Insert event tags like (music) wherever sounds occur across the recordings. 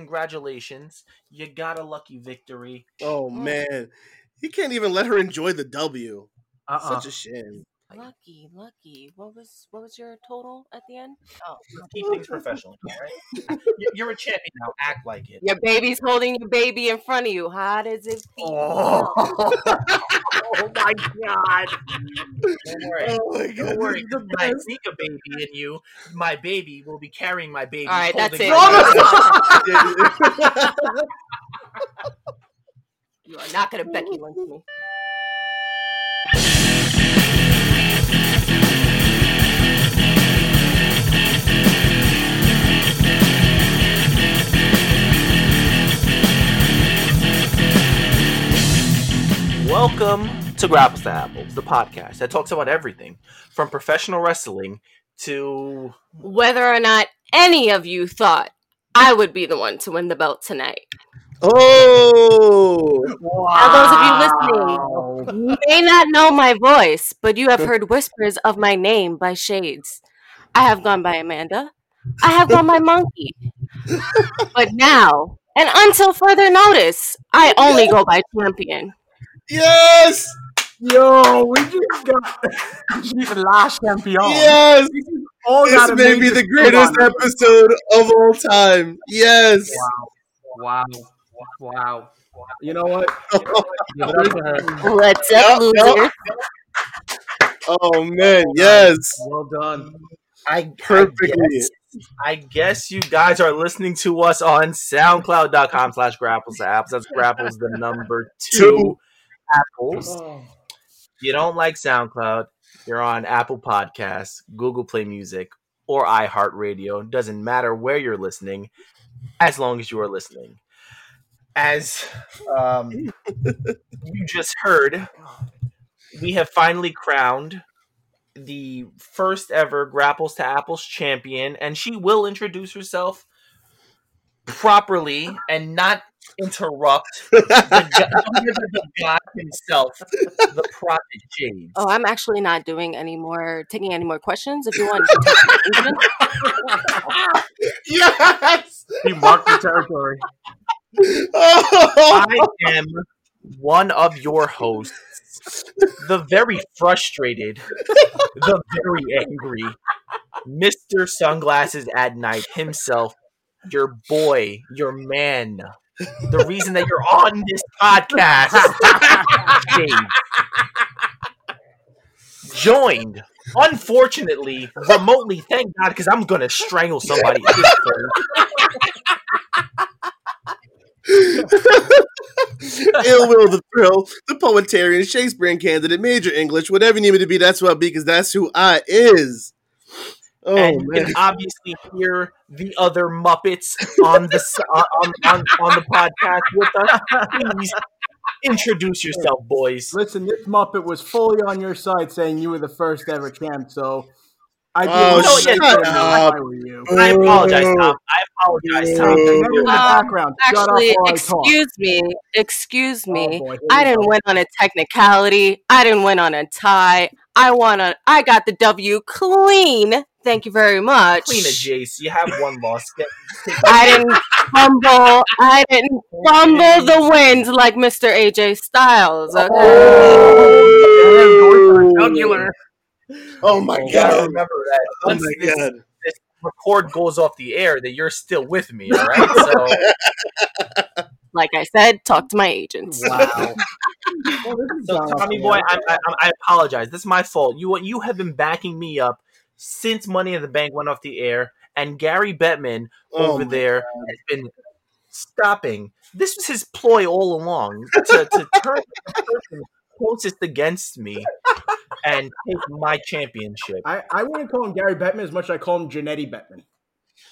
Congratulations. You got a lucky victory. Oh mm. man, he can't even let her enjoy the W. Uh-uh. Such a shame. Lucky, lucky. What was what was your total at the end? Oh, keep things professional, right? (laughs) You- You're a champion now. Act like it. Your baby's holding your baby in front of you. How does it feel? Oh. Oh. (laughs) oh my god. Don't worry. Oh my Don't worry. When I sneak a baby in you, my baby will be carrying my baby. All right, that's it. (laughs) You are not gonna Becky Lynch me. Welcome to Grapples to Apples, the podcast that talks about everything from professional wrestling to Whether or not any of you thought I would be the one to win the belt tonight. oh, Now, those of you listening may not know my voice, but you have heard whispers of my name by shades. I have gone by Amanda. I have gone by Monkey. (laughs) But now, and until further notice, I only go by Champion. Yes, Yo, we just got she's the last champion. yes. All This got a may be the greatest spot. episode of all time. Yes. Wow. Wow. Wow. You know what? (laughs) Give it up to her. What's up, yup. loser? Oh man, yes. Well done. I Perfectly. I guess, I guess you guys are listening to us on SoundCloud.com slash grapples to apples. That's grapples the number two Two. Apples. If you don't like SoundCloud, you're on Apple Podcasts, Google Play Music, or iHeartRadio. Doesn't matter where you're listening, as long as you are listening. As um, (laughs) you just heard, we have finally crowned the first ever Grapples to Apples champion, and she will introduce herself properly and not interrupt the, (laughs) go- the god himself, the prophet James. Oh, I'm actually not doing any more, taking any more questions. If you want, you can take it. (laughs) yes. He marked the territory. (laughs) I am one of your hosts, the very frustrated, the very angry, Mr. Sunglasses at Night himself, your boy, your man, the reason that you're on this podcast. Joined, unfortunately, remotely, thank God, because I'm to strangle somebody. Ill will the thrill, the poetarian, Shakespearean candidate, major English, whatever you need me to be, that's what I be, because that's who I is. Oh and you man. can obviously hear the other Muppets on the on, on, on, on the podcast with us. Please introduce yourself, boys. Listen, this Muppet was fully on your side saying you were the first ever champ, so I Oh, would shut if up. I you. I apologize, Tom. I apologize, Tom. Remember in the Um, background. Shut up Actually, while I talk. excuse me, excuse Oh, me. boy, here I didn't win on a technicality. I didn't win on a tie. I won on. I got the W clean. Thank you very much. Clean it, Jace. You have one loss. Get, (laughs) I didn't fumble. I didn't fumble the wins like Mr. AJ Styles. Oh, okay. Oh, jugular. Oh my you gotta god. remember that Oh once my this, god. this record goes off the air, that you're still with me. All right. So, (laughs) Like I said, talk to my agents. Wow. Well, so Tommy boy, I, I, I apologize. This is my fault. You you have been backing me up since Money in the Bank went off the air, and Gary Bettman Oh over my there has been stopping. This was his ploy all along to, to (laughs) turn the person closest against me and take my championship. I, I wouldn't call him Gary Bettman as much as I call him Jannetty Bettman.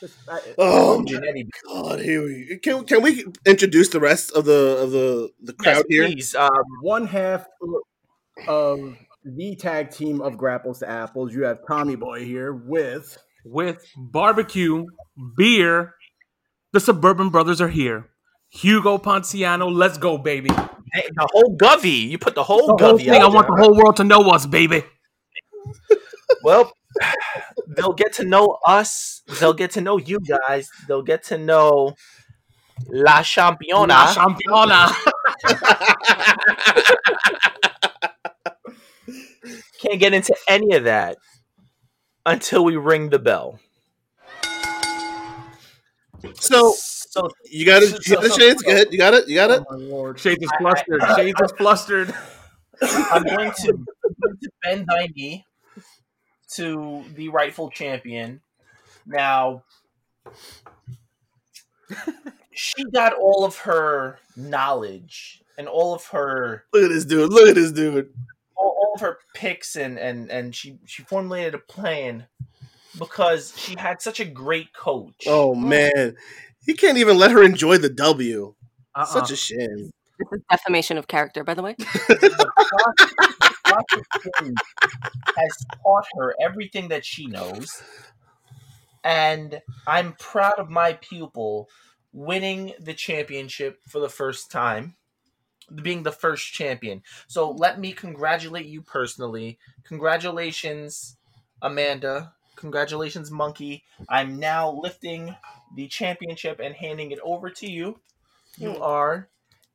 Just- I- Oh my Jannetty, god. Here we can. Can we introduce the rest of the of the the yes, crowd here? please. Um, one half of the tag team of Grapples to Apples. You have Tommy Boy here with with barbecue, beer. The Suburban Brothers are here. Hugo Ponciano, let's go, baby. hey, the whole Govey. You put the whole The whole Govey thing, I want there. the whole world to know us, baby. (laughs) Well, they'll get to know us. They'll get to know you guys. They'll get to know La Championa. La Championa. (laughs) (laughs) Can't get into any of that until we ring the bell. So So you got it. So- You got it, so- Shades. Go ahead. You got it. You got it. Oh my lord. Shades is flustered. Shades is flustered. I'm going to, I'm going to bend thy knee to the rightful champion. Now, she got all of her knowledge and all of her Look at this dude. Look at this dude. All, all of her picks and and and she she formulated a plan because she had such a great coach. Oh mm. man, he can't even let her enjoy the W. Uh-uh. Such a shame. This is defamation of character, by the way. (laughs) has taught her everything that she knows, and I'm proud of my pupil winning the championship for the first time, being the first champion. So let me congratulate you personally. Congratulations, Amanda. Congratulations, Monkey. I'm now lifting the championship and handing it over to you. You Hmm. are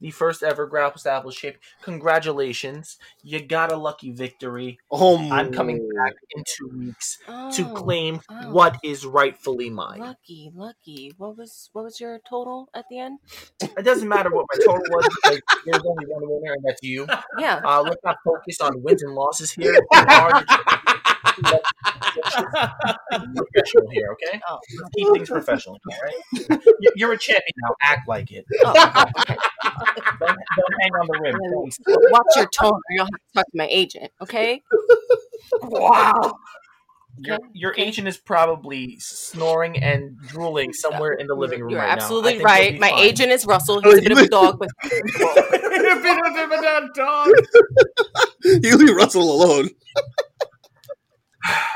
the first ever grapple established champion. Congratulations. You got a lucky victory. Oh, I'm coming back in two weeks to Oh, claim oh. what is rightfully mine. Lucky, lucky. What was what was your total at the end? It doesn't matter what my total was because there's only one winner, and that's you. Yeah. Uh, let's not focus on wins and losses here. You are the- professional here, okay? Oh, keep things professional, all right? You- You're a champion now. Act like it. oh, okay. Don't, don't hang on the rim. Thanks. Watch your tone, or you'll have to talk to my agent. Okay. Wow. Your, your okay. agent is probably snoring and drooling somewhere in the living room You're right now. I absolutely think right. My fine. agent is Russell. Oh, He's a bit of you- a dog, but a dog. you leave Russell alone.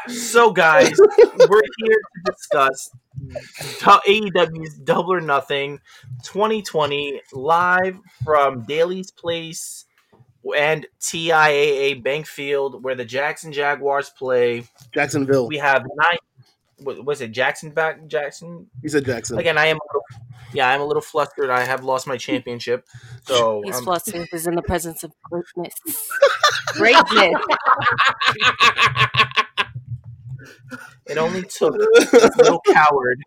So, guys, we're here to discuss AEW's Double or Nothing 2020 live from Daly's Place and TIAA Bank Field, where the Jackson Jaguars play. Jacksonville. We have nine. What was it? Jackson back? Jackson He said Jackson. again. I am. A little, yeah, I'm a little flustered. I have lost my championship. So he's um, flustered. He's in the presence of greatness. Greatness. (laughs) (laughs) It only took this little coward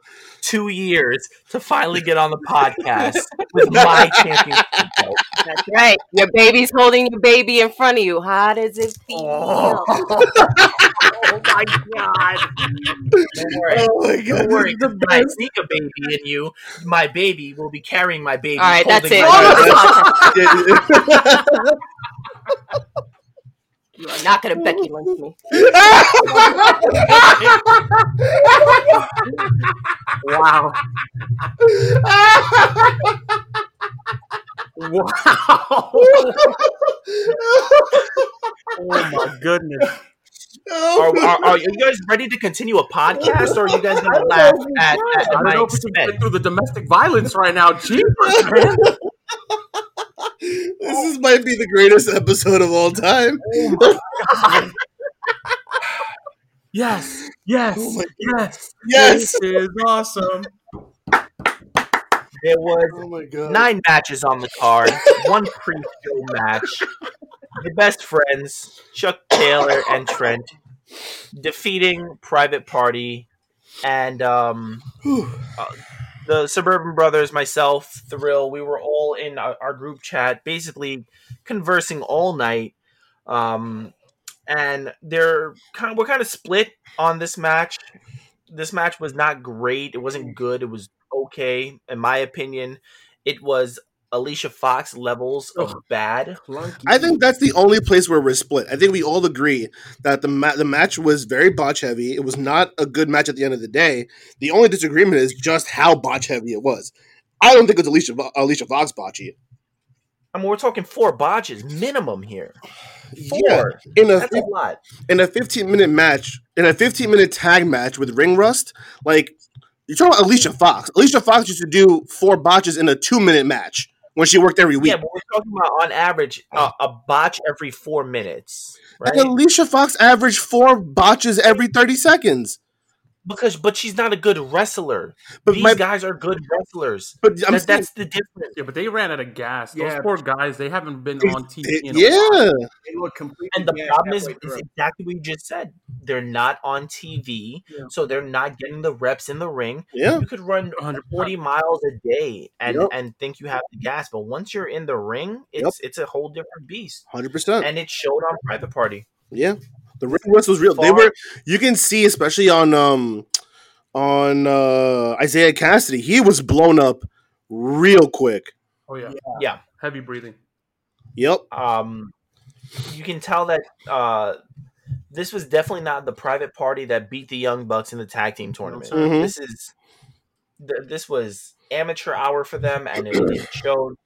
two years to finally get on the podcast with my championship. belt. That's right. Your baby's holding your baby in front of you. How does it feel? Oh. (laughs) Oh my god. Don't worry. Oh my Don't god. worry. When I see a baby in you, my baby will be carrying my baby. All right, that's holding it. (laughs) my That's baby. podcast. You are not going to Becky Lynch me. Wow. wow. Oh my goodness. Oh are, are, are you guys ready to continue a podcast, or are you guys going to laugh at, at, I don't my know if we can get through the domestic violence right now. Jeepers, (laughs) man. This is, might be the greatest episode of all time. God. Yes, yes, Oh yes. Yes. This is awesome. There was Oh my god. nine matches on the card, one pre-show match. The best friends, Chuck Taylor and Trent, defeating Private Party, and um, Whew. The Suburban Brothers, myself, Thrill. We were all in our, our group chat, basically conversing all night. Um, and they're kind of, we're kind of split on this match. This match was not great. It wasn't good. It was okay, in my opinion. It was Alicia Fox levels of Ugh. bad. I think that's the only place where we're split. I think we all agree that the ma- the match was very botch heavy. It was not a good match at the end of the day. The only disagreement is just how botch heavy it was. I don't think it's Alicia Alicia Fox botchy. I mean, we're talking four botches minimum here. Four. Yeah, in a That's a lot. in a 15 minute match, in a 15 minute tag match with Ring Rust, like you're talking about Alicia Fox. Alicia Fox used to do four botches in a two minute match when she worked every week. Yeah, but we're talking about on average uh, a botch every four minutes, right? And Alicia Fox averaged four botches every 30 seconds. Because but she's not a good wrestler. But These my, guys are good wrestlers. but I'm That, saying, that's the difference. Yeah, but they ran out of gas. Those Yeah. poor guys, they haven't been They- on TV. it- in a while. yeah, They look completely And the problem is, is exactly what you just said. They're not on TV, Yeah. so they're not getting the reps in the ring. yeah, You could run 100%. 40 miles a day and Yep. and think you have the gas, but once you're in the ring, it's it's a whole different beast. hundred percent. And it showed on Private Party. Yeah, the ring rust was real. They were. You can see, especially on um on uh Isiah Kassidy, he was blown up real quick. Oh yeah. Yeah. Heavy breathing. Yep. Um, you can tell that uh, this was definitely not the Private Party that beat the Young Bucks in the tag team tournament. Mhm. This is th- this was amateur hour for them, and it, it showed.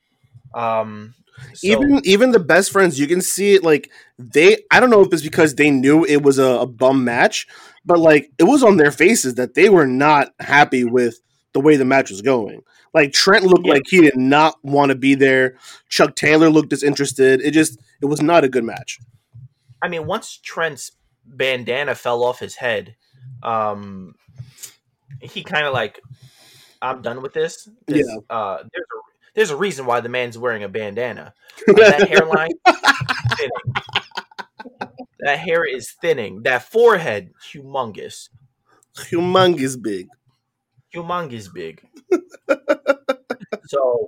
Um, so- even even the best friends, you can see it. Like they, I don't know if it's because they knew it was a, a bum match, but like it was on their faces that they were not happy with the way the match was going. Like Trent looked Yeah. like he did not want to be there. Chuck Taylor looked disinterested. It just it was not a good match. I mean, once Trent's bandana fell off his head, um, he kind of like, I'm done with this. Yeah. Uh, there's a there's a reason why the man's wearing a bandana. Uh, that (laughs) hairline thinning. That hair is thinning. that forehead humongous, Humongous big. humongous big. (laughs) so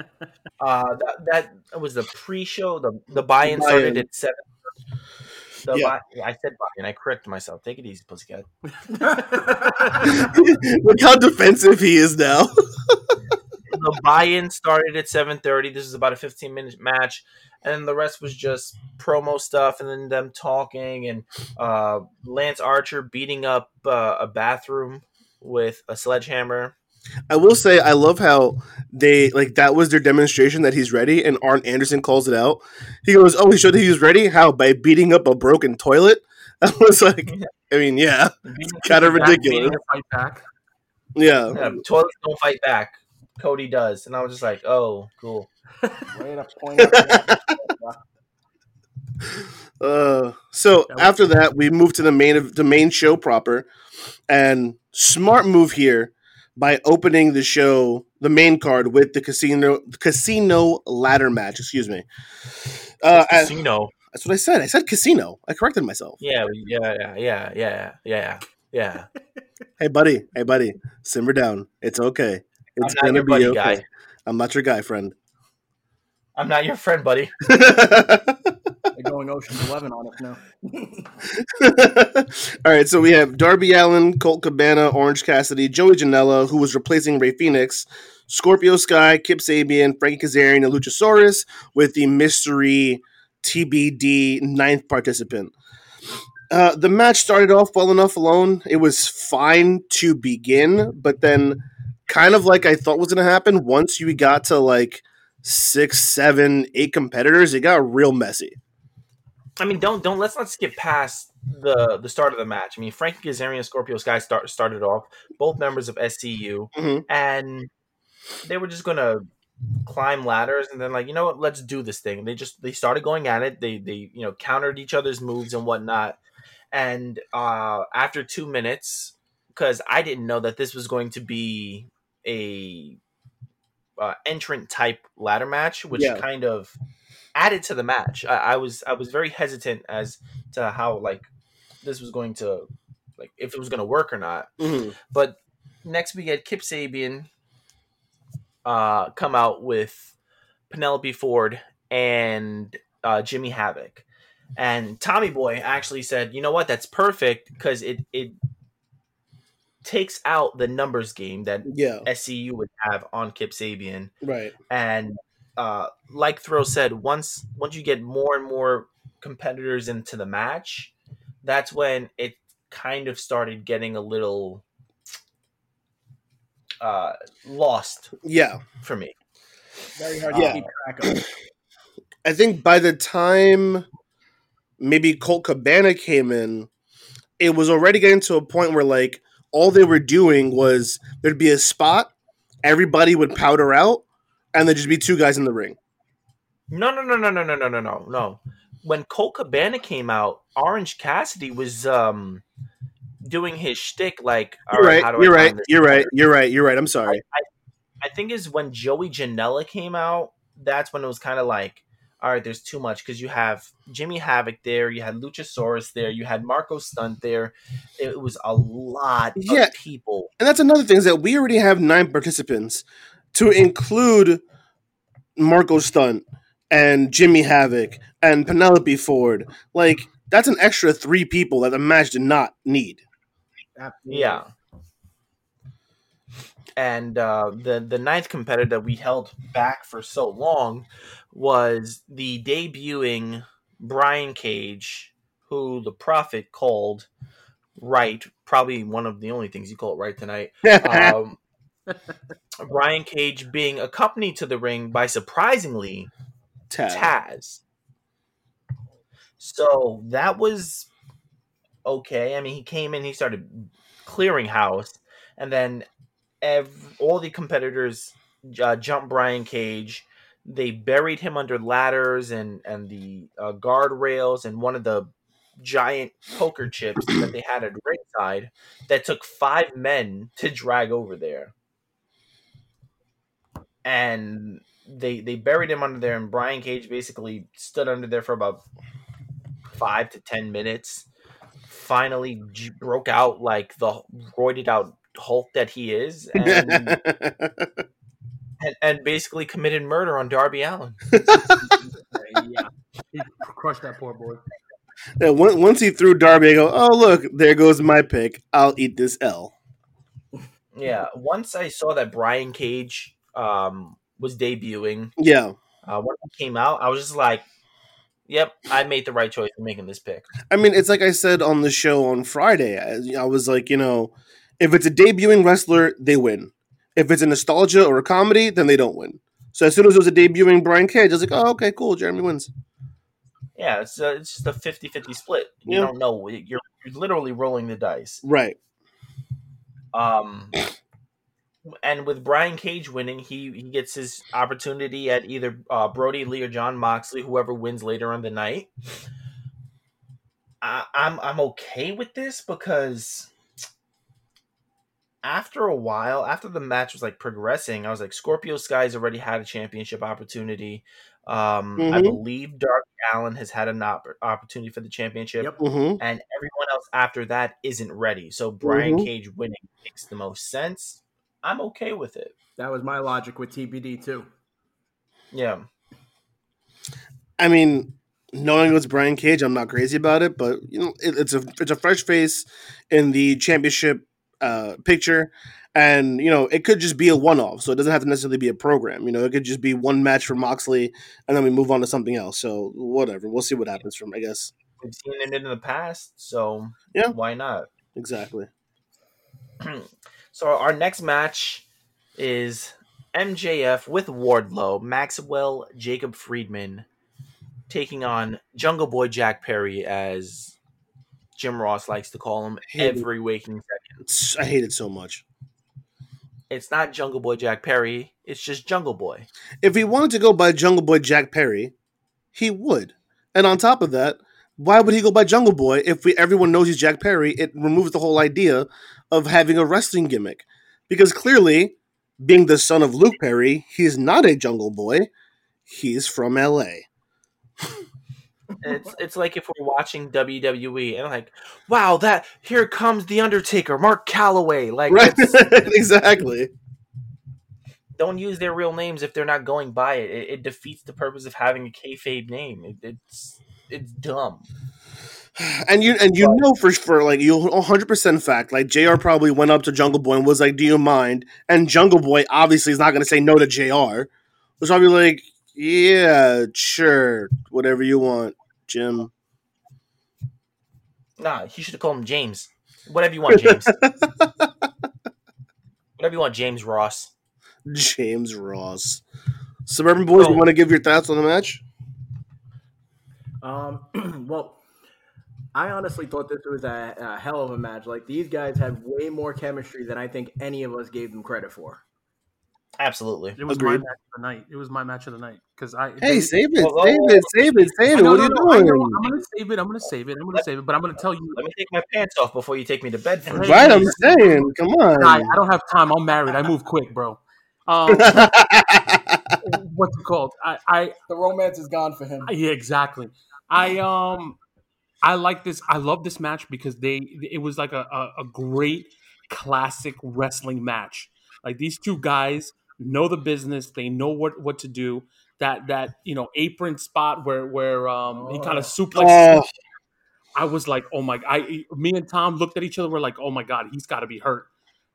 uh, that that was the pre-show. The the buy-in Buy-in. started at seven. The Yeah. buy- I said buy-in. I corrected myself. Take it easy, pussycat. (laughs) Look how defensive he is now. The buy-in started at 7.30 this is about a 15 minute match and the rest was just promo stuff and then them talking and uh, lance archer beating up uh, a bathroom with a sledgehammer I will say I love how they like that was their demonstration that he's ready, and Arn Anderson calls it out. He goes, "Oh, he showed that he was ready. How by beating up a broken toilet?" (laughs) I was like, I mean, yeah, kind of ridiculous. Fight back. Yeah, yeah, toilets don't fight back cody does and i was just like oh cool (laughs) Way to point out. (laughs) Uh, so after that, we move to the main of the main show proper, and smart move here by opening the show, the main card with the casino casino ladder match. Excuse me. Uh, I- casino that's what I said. I said casino. I corrected myself. yeah yeah yeah yeah yeah yeah yeah (laughs) Hey, buddy. Hey, buddy. Simmer down. It's okay. It's i'm not gonna your be buddy okay. guy I'm not your guy, friend. i'm not your friend buddy (laughs) They're going Ocean's Eleven on us now. All right, so we have Darby Allin, Colt Cabana, Orange Cassidy, Joey Janela, who was replacing Rey Fenix, Scorpio Sky, Kip Sabian, Frankie Kazarian, and Luchasaurus with the mystery TBD ninth participant. Uh, the match started off well enough alone. It was fine to begin, but then, kind of like I thought was going to happen, once you got to like six, seven, eight competitors, it got real messy. I mean, don't don't let's not skip past the the start of the match. I mean, Frankie Kazarian and Scorpio Sky start started off both members of SCU, Mhm. and they were just gonna climb ladders, and then like you know what, let's do this thing. They just they started going at it. They they you know countered each other's moves and whatnot, and uh after two minutes, because I didn't know that this was going to be a uh, entrant type ladder match, which Yeah. kind of added to the match. I, I was I was very hesitant as to how like this was going to like if it was going to work or not. Mhm. But next we get Kip Sabian uh, come out with Penelope Ford and uh, Jimmy Havoc. And Tommy Boy actually said, "You know what? That's perfect because it it takes out the numbers game that Yeah, SCU would have on Kip Sabian." right. and uh, like Throw said, once once you get more and more competitors into the match, that's when it kind of started getting a little uh, lost Yeah. for me. Very hard Yeah. to keep track of. I think by the time maybe Colt Cabana came in, it was already getting to a point where like all they were doing was there'd be a spot, everybody would powder out, and there'd just be two guys in the ring. No, no, no, no, no, no, no, no, no, no. When Colt Cabana came out, Orange Cassidy was um doing his shtick like, all You're right, right. You're I right. You're right. You're right. You're right. I'm sorry. I think is when Joey Janela came out. That's when it was kind of like, all right, there's too much because you have Jimmy Havoc there, you had Luchasaurus there, you had Marco Stunt there. It was a lot Yeah. of people. And that's another thing is that we already have nine participants to include Marco Stunt and Jimmy Havoc and Penelope Ford. Like that's an extra three people that the match did not need. Yeah. And uh, the the ninth competitor that we held back for so long was the debuting Brian Cage, who the Prophet called right. Probably one of the only things you call it right tonight. (laughs) Um, Brian Cage being accompanied to the ring by surprisingly Taz. Taz. So that was okay. I mean, he came in, he started clearing house, and then ev- all the competitors uh, jumped Brian Cage. They buried him under ladders and and the uh, guardrails and one of the giant poker chips that they had at ringside that took five men to drag over there. And they they buried him under there, and Brian Cage basically stood under there for about five to ten minutes. Finally, broke out like the roided out Hulk that he is, (laughs) and, and, and basically committed murder on Darby Allin. (laughs) yeah. He crushed that poor boy. Yeah, once he threw Darby, I go, oh look, there goes my pick. I'll eat this L. Yeah, once I saw that Brian Cage um, was debuting, Yeah, uh, when he came out, I was just like, "Yep, I made the right choice in making this pick." I mean, it's like I said on the show on Friday. I, I was like, you know, if it's a debuting wrestler, they win. If it's a nostalgia or a comedy, then they don't win. So as soon as it was a debuting Brian Cage, I was like, oh, okay, cool, Jeremy wins. Yeah, it's uh, it's just a 50-50 split. You Yeah. don't know. You're you're literally rolling the dice. Right. Um, and with Brian Cage winning, he he gets his opportunity at either uh, Brodie Lee or Jon Moxley, whoever wins later on the night. I, I'm I'm okay with this because after a while, after the match was like progressing, I was like, Scorpio Sky's already had a championship opportunity. Um, I Mhm. believe Darby Allin has had an op- opportunity for the championship Yep. hmm and everyone else after that isn't ready. So Brian Mhm. Cage winning makes the most sense. I'm okay with it. That was my logic with TBD too. Yeah. I mean, knowing it was Brian Cage, I'm not crazy about it, but you know, it, it's a it's a fresh face in the championship uh, picture, and you know, it could just be a one off, so it doesn't have to necessarily be a program. You know, it could just be one match for Moxley, and then we move on to something else. So whatever, we'll see what happens from. I guess We've seen it in the past, so Yeah. why not? exactly. (clears throat) So our next match is MJF with Wardlow, Maxwell Jacob Friedman taking on Jungle Boy Jack Perry as Jim Ross likes to call him every waking second. I hate it so much. It's not Jungle Boy Jack Perry, it's just Jungle Boy. If he wanted to go by Jungle Boy Jack Perry, he would. And on top of that, why would he go by Jungle Boy if we everyone knows he's Jack Perry? It removes the whole idea of having a wrestling gimmick. Because clearly, being the son of Luke Perry, he's not a Jungle Boy. He's from LA. It's it's like if we're watching WWE and like, wow, that here comes the Undertaker, Mark Calaway. Like, Right? (laughs) exactly. don't use their real names if they're not going by it. It, it defeats the purpose of having a kayfabe name. It, it's it's dumb. And you and you know for for like you 100 percent fact like Jr. probably went up to Jungle Boy and was like, "Do you mind?" And Jungle Boy obviously is not going to say no to Jr. Was probably like, "Yeah, sure, whatever you want, Jim." Nah, you should have called him James. Whatever you want, James. (laughs) Whatever you want, James Ross. James Ross. Suburban Boys, you Oh. want to give your thoughts on the match? Um, (clears throat) well, I honestly thought this was a, a hell of a match. Like these guys have way more chemistry than I think any of us gave them credit for. Absolutely. It was my match of the night. It was my match of the night because I. Hey, they- save it, Well, save it, save it, save I it. know, What no, are no, you I doing? I'm gonna save it. I'm gonna save it. I'm gonna save it. But I'm gonna tell you, Let me take my pants off before you take me to bed first. Hey, Right, I'm saying, come on. Guy, I don't have time. I'm married. I move quick, bro. Um, (laughs) what's it called? I, I, The romance is gone for him. yeah, exactly. I, um, I like this. I love this match because they, it was like a, a, a great classic wrestling match. Like these two guys know the business. They know what, what to do. That, that, you know, apron spot where, where, um, he kind of suplexes. oh, I was like, oh my! I me and Tom looked at each other. We're like, oh my god, he's got to be hurt.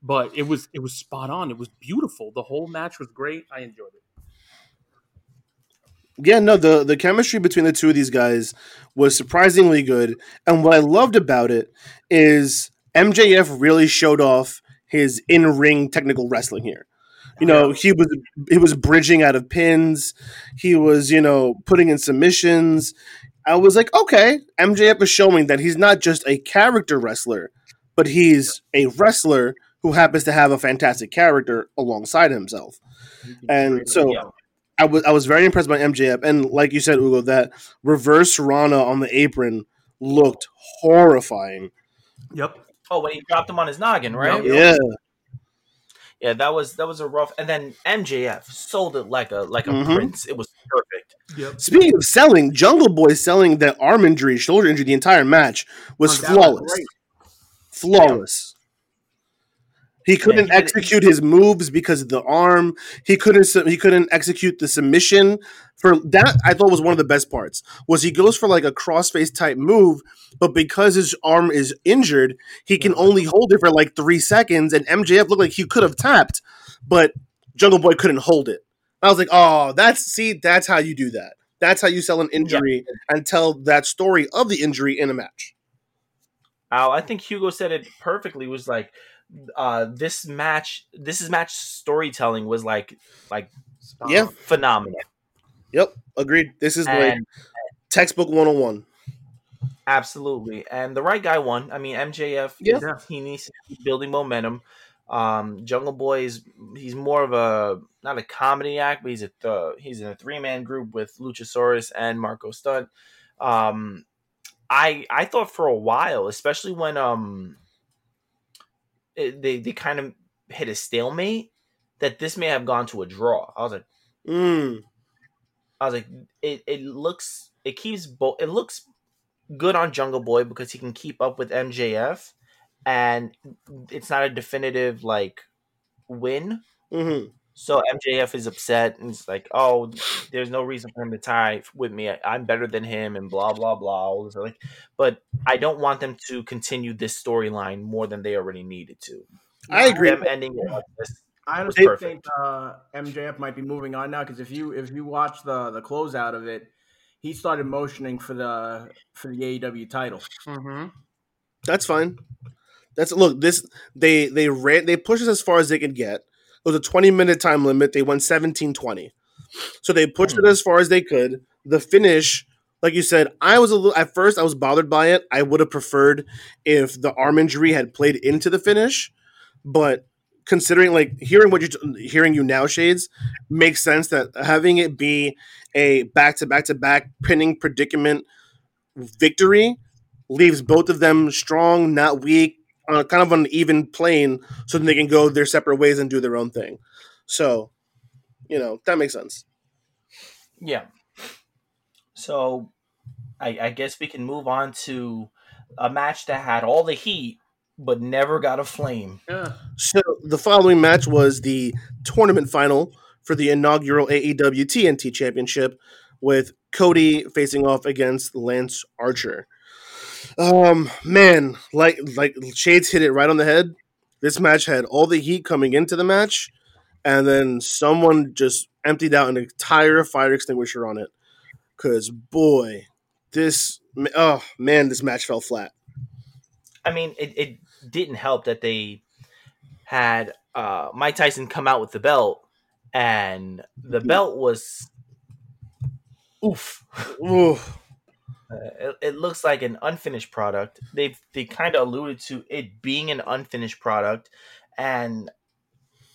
But it was it was spot on. It was beautiful. The whole match was great. I enjoyed it. yeah, no, the the chemistry between the two of these guys was surprisingly good. And what I loved about it is MJF really showed off his in ring technical wrestling here. You know, he was he was bridging out of pins. He was, you know, putting in submissions. I was like, okay, MJF is showing that he's not just a character wrestler, but he's a wrestler who happens to have a fantastic character alongside himself. And so Yeah. I was I was very impressed by MJF, and like you said, Ugo, that reverse Rana on the apron looked horrifying. Yep. Oh, when he dropped him on his noggin, right? Yep. Yeah, Yeah, that was that was a rough. And then MJF sold it like a like a Mhm. prince. It was perfect. Yep. Speaking of selling, Jungle Boy selling that arm injury, shoulder injury, the entire match was That was flawless. great. Flawless. He couldn't he execute his moves because of the arm. He couldn't. He couldn't execute the submission. For that, I thought was one of the best parts. Was he goes for like a crossface type move, but because his arm is injured, he can uh-huh. only hold it for like three seconds. And MJF looked like he could have tapped, but Jungle Boy couldn't hold it. I was like, oh, that's see, that's how you do that. That's how you sell an injury and tell that story of the injury in a match. Al, I think Hugo said it perfectly. Was like, uh, this match, this is match storytelling was like, like Yeah. phenomenal. Yep, agreed. This is like And textbook 101. absolutely, and the right guy won. I mean, MJF, Yeah. he needs to keep building momentum. Um, Jungle Boy is he's more of a not a comedy act, but he's a th- he's in a three man group with Luchasaurus and Marco Stunt. Um, I I thought for a while, especially when um they they kind of hit a stalemate, that this may have gone to a draw. I was like. Mm. I was like, it, it looks it keeps both it looks good on Jungle Boy because he can keep up with MJF, and it's not a definitive like win. hmm So MJF is upset and it's like, oh, there's no reason for him to tie with me. I, I'm better than him, and blah blah blah. Like, but I don't want them to continue this storyline more than they already needed to. I agree. Them ending it like this. I honestly perfect. think uh, MJF might be moving on now because if you if you watch the the closeout of it, he started motioning for the for the AEW title. Mm-hmm. That's fine. That's look. This they they ran they pushed us as far as they could get. It was a twenty minute time limit. They went 17-20. so they pushed it hmm. as far as they could. The finish, like you said, I was a little at first. I was bothered by it. I would have preferred if the arm injury had played into the finish, but considering like hearing what you hearing you now shades makes sense that having it be a back to back to back pinning predicament victory leaves both of them strong, not weak, uh, kind of on an even plane, so then they can go their separate ways and do their own thing. So, you know, that makes sense. Yeah. So, I, I guess we can move on to a match that had all the heat but never got a flame. Yeah. So the following match was the tournament final for the inaugural AEW TNT Championship, with Cody facing off against Lance Archer. Um, man, like like Shades hit it right on the head. This match had all the heat coming into the match, and then someone just emptied out an entire fire extinguisher on it. Cause boy, this oh man, this match fell flat. I mean, it, it didn't help that they had uh, Mike Tyson come out with the belt, and the belt was oof. Ooh. Uh, it, it looks like an unfinished product. They've they kind of alluded to it being an unfinished product, and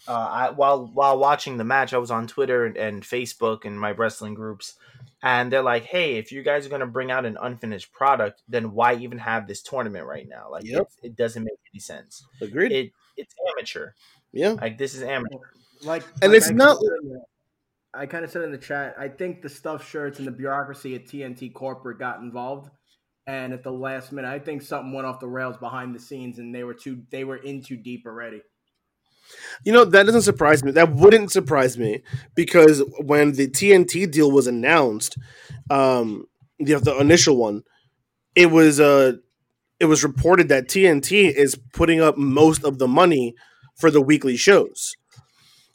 uh, I, while while watching the match, I was on Twitter and, and Facebook and my wrestling groups, and they're like, "Hey, if you guys are gonna bring out an unfinished product, then why even have this tournament right now? Like, Yep. it's, it doesn't make any sense. Agreed. It it's amateur. yeah. Like this is amateur. Like, And like it's I not- said in the- I kind of said in the chat. I think the stuffed shirts and the bureaucracy at TNT corporate got involved, and at the last minute, I think something went off the rails behind the scenes, and they were too they were in too deep already. You know, that doesn't surprise me. That wouldn't surprise me because when the TNT deal was announced, um, the, the initial one, it was uh, it was reported that TNT is putting up most of the money for the weekly shows.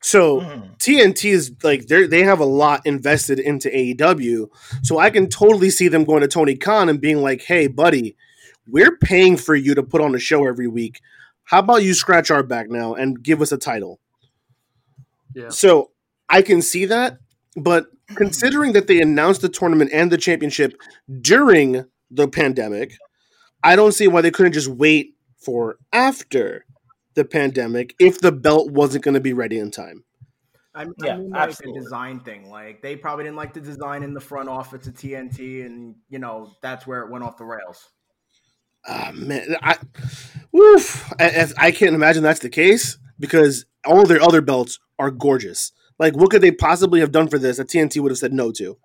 So Mhm. TNT is like they they have a lot invested into AEW, so I can totally see them going to Tony Khan and being like, "Hey, buddy, we're paying for you to put on a show every week. How about you scratch our back now and give us a title?" Yeah. So I can see that, but considering that they announced the tournament and the championship during the pandemic, I don't see why they couldn't just wait for after the pandemic if the belt wasn't going to be ready in time. I, mean, Yeah, I mean like absolutely. a design thing. Like they probably didn't like the design in the front office of TNT, and you know that's where it went off the rails. Ah man, I, woof, I, I- I can't imagine that's the case because all their other belts are gorgeous. Like, what could they possibly have done for this that TNT would have said no to?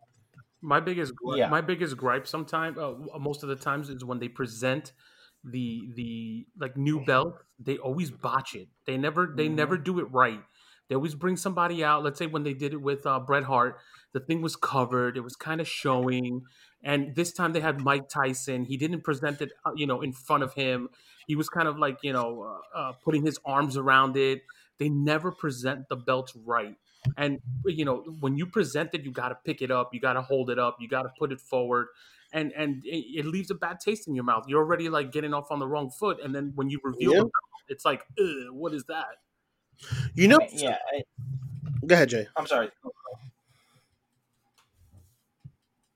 My biggest gri- Yeah. my biggest gripe sometimes uh, most of the times is when they present the the like new belt they always botch it. They never they Mhm. never do it right. They always bring somebody out. Let's say when they did it with uh, Bret Hart the thing was covered. It was kind of showing. And this time they had Mike Tyson. He didn't present it uh, you know in front of him. He was kind of like you know uh, uh, putting his arms around it. They never present the belt right. And you know when you present it you got to pick it up. You got to hold it up. You got to put it forward and and it, it leaves a bad taste in your mouth you're already like getting off on the wrong foot and then when you reveal Yeah. the belt, it's like Ugh, what is that You know, Yeah, I, go ahead, Jay. I'm sorry.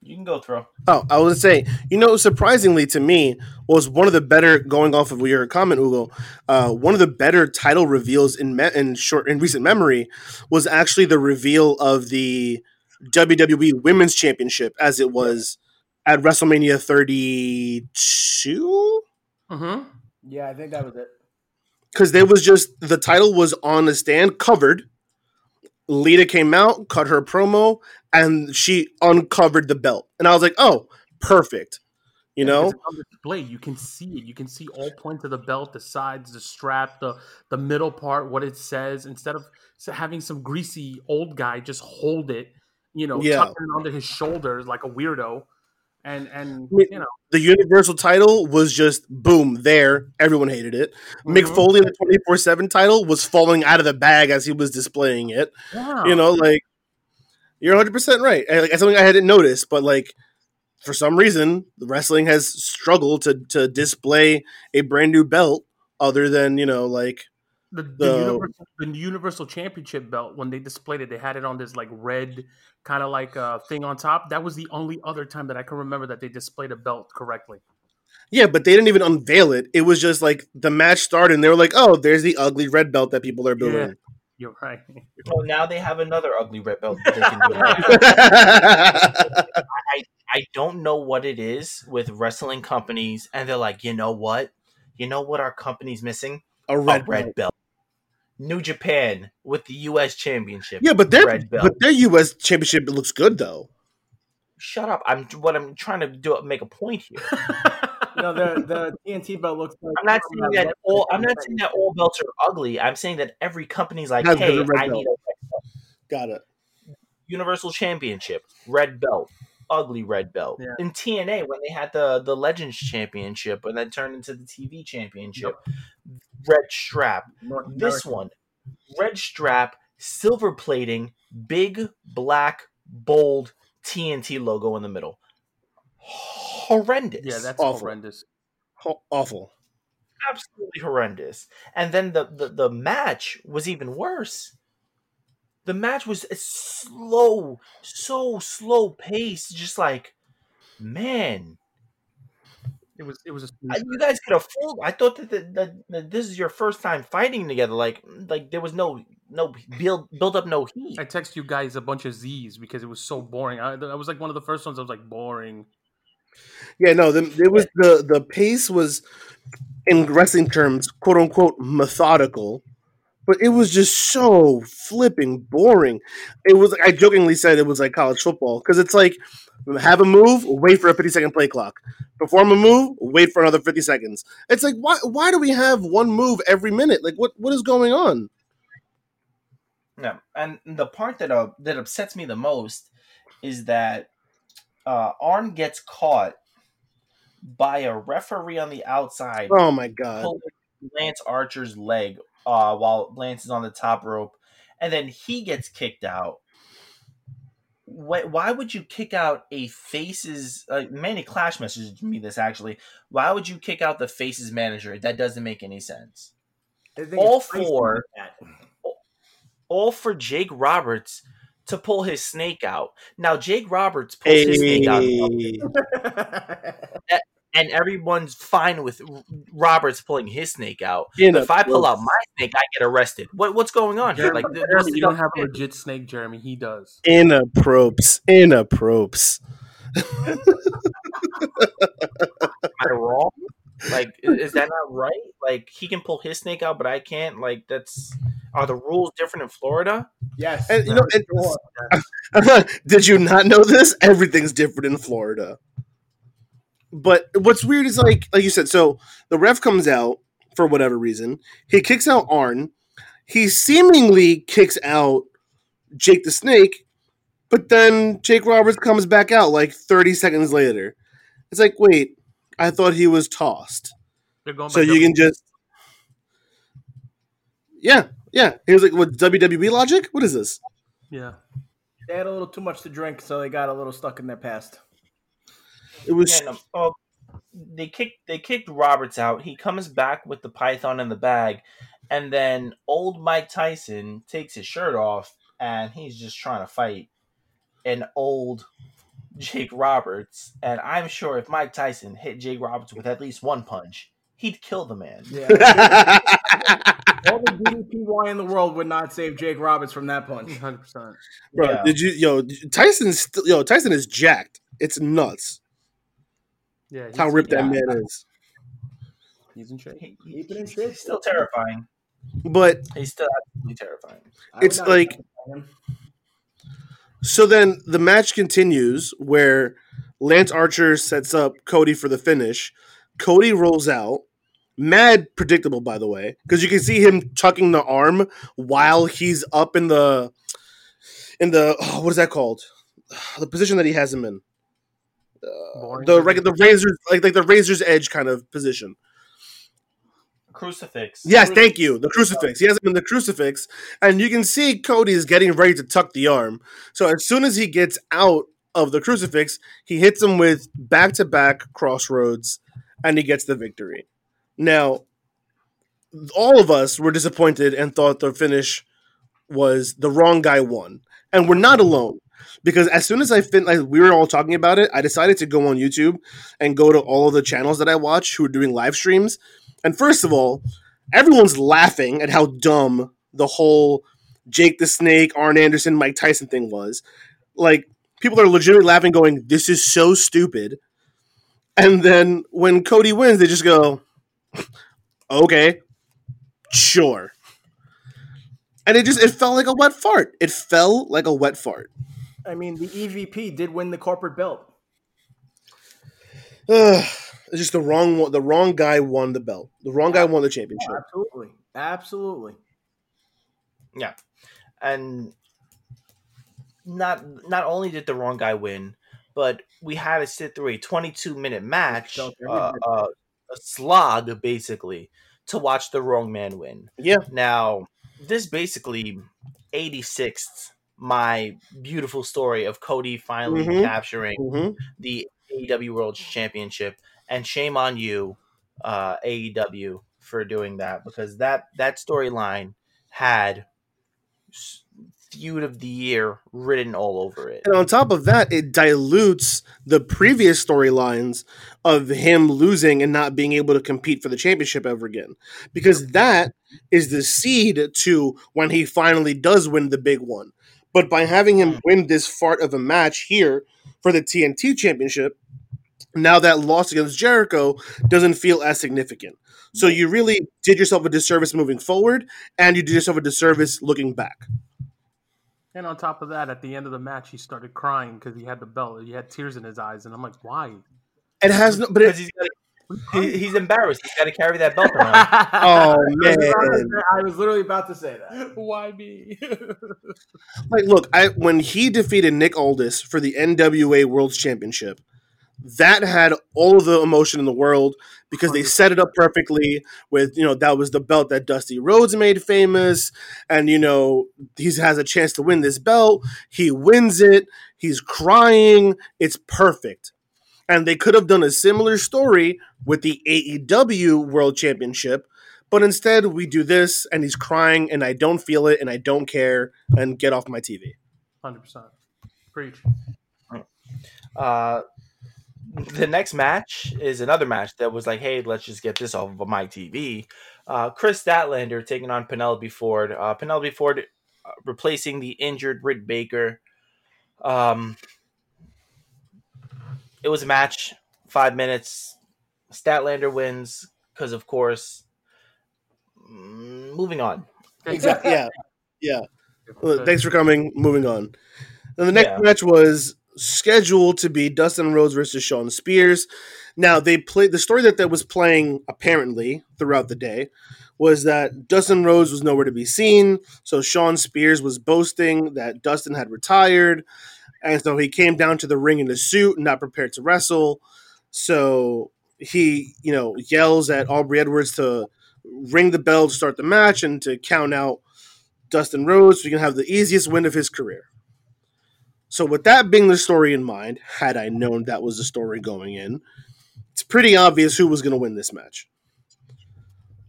You can go throw. Oh, I was saying, you know, surprisingly to me was one of the better going off of your comment, Ugo. Uh, one of the better title reveals in me- in short in recent memory was actually the reveal of the WWE Women's Championship as it was at WrestleMania 32. mm-hmm. Yeah, I think that was it. because there was just the title was on the stand covered. Lita came out, cut her promo, and she uncovered the belt, and I was like, "Oh, perfect," you know. on display you can see it you can see all points of the belt the sides the strap the the middle part what it says instead of having some greasy old guy just hold it you know Yeah. tucking it under his shoulders like a weirdo and and mean, you know The Universal title was just boom there. Everyone hated it. Mick Mhm. Foley, the twenty four seven title, was falling out of the bag as he was displaying it. yeah. You know, like you're 100 percent right. And, Like, something I hadn't noticed, but like for some reason, the wrestling has struggled to to display a brand new belt other than you know like the, the, the- universal, the universal championship belt when they displayed it they had it on this like red kind of like uh, thing on top that was the only other time that i can remember that they displayed a belt correctly yeah, but they didn't even unveil it. It was just like the match started, and they were like, "Oh, there's the ugly red belt that people are building." you're right Well, now they have another ugly red belt. They can do. (laughs) I don't know what it is with wrestling companies, and they're like, you know what? You know what our company's missing? a A red, red belt. belt. New Japan with the U.S. Championship. Yeah, but their red belt. but their U.S. championship looks good though. Shut up! I'm what I'm trying to do. Make a point here. (laughs) no, the the TNT belt looks like I'm not saying uh, that all. I'm not saying that all belts are ugly. I'm saying that every company's like, Has hey, I belt. need a red belt. Got it. Universal Championship, red belt, ugly red belt. Yeah. In TNA, when they had the the Legends mm. Championship, and then turned into the TV Championship, red strap. North This America. one, red strap, silver plating, big black bold TNT logo in the middle. Horrendous. yeah that's Awful. horrendous Ho- awful. absolutely horrendous. And then the, the the match was even worse. The match was a slow, so slow pace. just like man, it was it was a I- you guys could have fooled. I thought that, that, that, that this is your first time fighting together. Like like there was no no build build up no heat. I text you guys a bunch of Z's because it was so boring. I, I was like one of the first ones. I was like boring. Yeah, no, the, it was the the pace was in wrestling terms, quote unquote, methodical, but it was just so flipping boring. It was I jokingly said it was like college football because it's like have a move, wait for a fifty second play clock, perform a move, wait for another fifty seconds. It's like why why do we have one move every minute? Like what what is going on? Yeah, and the part that uh, that upsets me the most is that uh, Arn gets caught by a referee on the outside Oh my god! Lance Archer's leg uh, while Lance is on the top rope, and then he gets kicked out. Why, why would you kick out a faces? Uh, Manny Clash messaged me this actually. Why would you kick out the faces manager? That doesn't make any sense. All it's spicy four. like All for Jake Roberts to pull his snake out. Now Jake Roberts pulls his snake out, that. And everyone's fine with Roberts pulling his snake out. In if I pull close- out my snake, I get arrested. What what's going on here? Jeremy, Like Jeremy, you don't have a legit snake, Jeremy. He does. In a probes. In a inappropriate. (laughs) Am I wrong? Like, is that not right? Like, he can pull his snake out, but I can't. Like, that's are the rules different in Florida? yes, And, you know, and- sure. (laughs) Did you not know this? Everything's different in Florida. But what's weird is like like you said, so the ref comes out for whatever reason. He kicks out Arn. He seemingly kicks out Jake the Snake, but then Jake Roberts comes back out like 30 seconds later. It's like, wait, I thought he was tossed. They're going. So by you can just Yeah, yeah. He was like, what WWE logic? What is this? Yeah. they had a little too much to drink, so they got a little stuck in their past. It was Yeah, no, oh, they kicked they kicked Roberts out. He comes back with the python in the bag, and then old Mike Tyson takes his shirt off, and he's just trying to fight an old Jake Roberts. And I'm sure if Mike Tyson hit Jake Roberts with at least one punch, he'd kill the man. Yeah, all the (laughs) DDPY in the world would not save Jake Roberts from that punch. Hundred percent. Bro, Yeah. did you yo Tyson's yo Tyson is jacked. It's nuts Yeah. He's, how ripped that yeah. man is. He's in shape. He- he- Keep it in he's shape. still terrifying. But He's still absolutely terrifying. I It's like- so then the match continues where Lance Archer sets up Cody for the finish. Cody rolls out. Mad predictable, by the way, because you can see him tucking the arm while he's up in the in the oh, what is that called? The position that he has him in. Boring. The like the razor's like like the razor's edge kind of position. Crucifix. Yes, thank you. The crucifix. He has him in the crucifix, and you can see Cody is getting ready to tuck the arm. So as soon as he gets out of the crucifix, he hits him with back to back crossroads, and he gets the victory. Now, all of us were disappointed and thought the finish was the wrong guy won, and we're not alone. Because as soon as I fin, like we were all talking about it, I decided to go on YouTube and go to all of the channels that I watch who are doing live streams. And first of all, everyone's laughing at how dumb the whole Jake the Snake, Arn Anderson, Mike Tyson thing was. Like, people are legitimately laughing, going, This is so stupid. And then when Cody wins, they just go, (laughs) Okay, sure. And it just it felt like a wet fart. It fell like a wet fart. I mean, the EVP did win the corporate belt. Ugh, (sighs) it's just the wrong one. The wrong guy won the belt. The wrong guy won the championship. Absolutely, absolutely. Yeah, and not not only did the wrong guy win, but we had to sit through a 22 minute match, uh, uh, a slog basically, to watch the wrong man win. Yeah. Now, this basically 86th my beautiful story of Cody finally Mhm. capturing hmm the AEW World Championship, and shame on you, uh, AEW, for doing that because that that storyline had feud of the year written all over it. And on top of that, it dilutes the previous storylines of him losing and not being able to compete for the championship ever again. Because that is the seed to when he finally does win the big one. But by having him hmm. win this fart of a match here for the TNT championship, now that loss against Jericho doesn't feel as significant. So you really did yourself a disservice moving forward, and you did yourself a disservice looking back. And on top of that, at the end of the match, he started crying because he had the belt. He had tears in his eyes, and I'm like, why? It has no, but it, he's, gotta, he, he's embarrassed. He's got to carry that belt around. (laughs) oh I man, about to say- I was literally about to say that. (laughs) why me? (laughs) like look, I when he defeated Nick Aldis for the NWA World Championship, that had all of the emotion in the world because they set it up perfectly with you know that was the belt that Dusty Rhodes made famous and you know he has a chance to win this belt he wins it he's crying it's perfect and they could have done a similar story with the AEW World Championship but instead we do this and he's crying and I don't feel it and I don't care and get off my TV Hundred percent. Preach. Uh, the next match is another match that was like, hey, let's just get this off of my TV. Uh, Kris Statlander taking on Penelope Ford. Uh, Penelope Ford uh, replacing the injured Britt Baker. Um, it was a match, five minutes. Statlander wins because, of course. Mm, moving on. exactly yeah yeah Well, thanks for coming. Moving on. And the next Yeah. match was scheduled to be Dustin Rhodes versus Shawn Spears. Now they played the story that that was playing apparently throughout the day was that Dustin Rhodes was nowhere to be seen. So Shawn Spears was boasting that Dustin had retired, and so he came down to the ring in a suit, not prepared to wrestle. So he, you know, yells at Aubrey Edwards to ring the bell to start the match and to count out Dustin Rhodes so he can have the easiest win of his career. So, with that being the story in mind, had I known that was the story going in, it's pretty obvious who was going to win this match.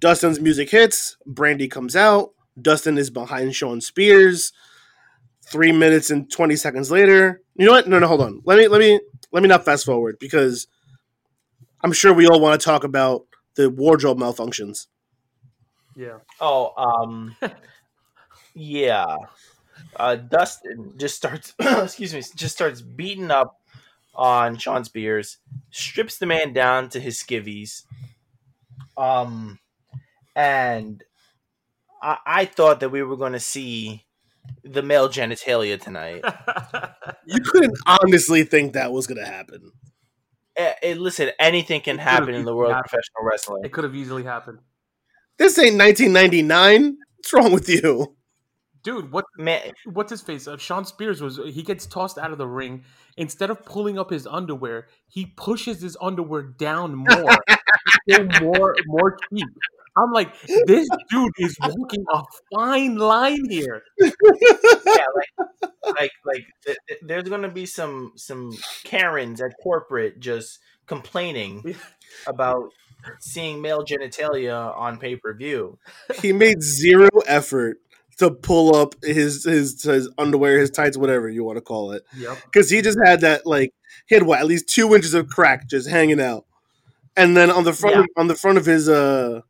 Dustin's music hits, Brandi comes out, Dustin is behind Shawn Spears. Three minutes and twenty seconds later, you know what? No, no, hold on. Let me let me let me not fast forward because I'm sure we all want to talk about the wardrobe malfunctions. Yeah. Oh, um, (laughs) yeah. Uh, Dustin just starts, (clears throat) excuse me, just starts beating up on Shawn Spears, strips the man down to his skivvies. Um, and I, I thought that we were going to see the male genitalia tonight. (laughs) You couldn't honestly think that was going to happen. Eh, eh, listen, anything can happen in the world of professional wrestling. it could have easily happened. This ain't 1999. What's wrong with you? Dude, what Man, what's his face? Uh, Shawn Spears was he gets tossed out of the ring. Instead of pulling up his underwear, he pushes his underwear down more, (laughs) more more cheap. I'm like, this dude is walking a fine line here. (laughs) yeah, like, like, like, th- th- there's gonna be some some Karens at corporate just complaining about seeing male genitalia on pay per view. He made zero effort to pull up his his his underwear, his tights, whatever you want to call it, Yep. because he just had that like he had what at least two inches of crack just hanging out, and then on the front Yeah. of, on the front of his uh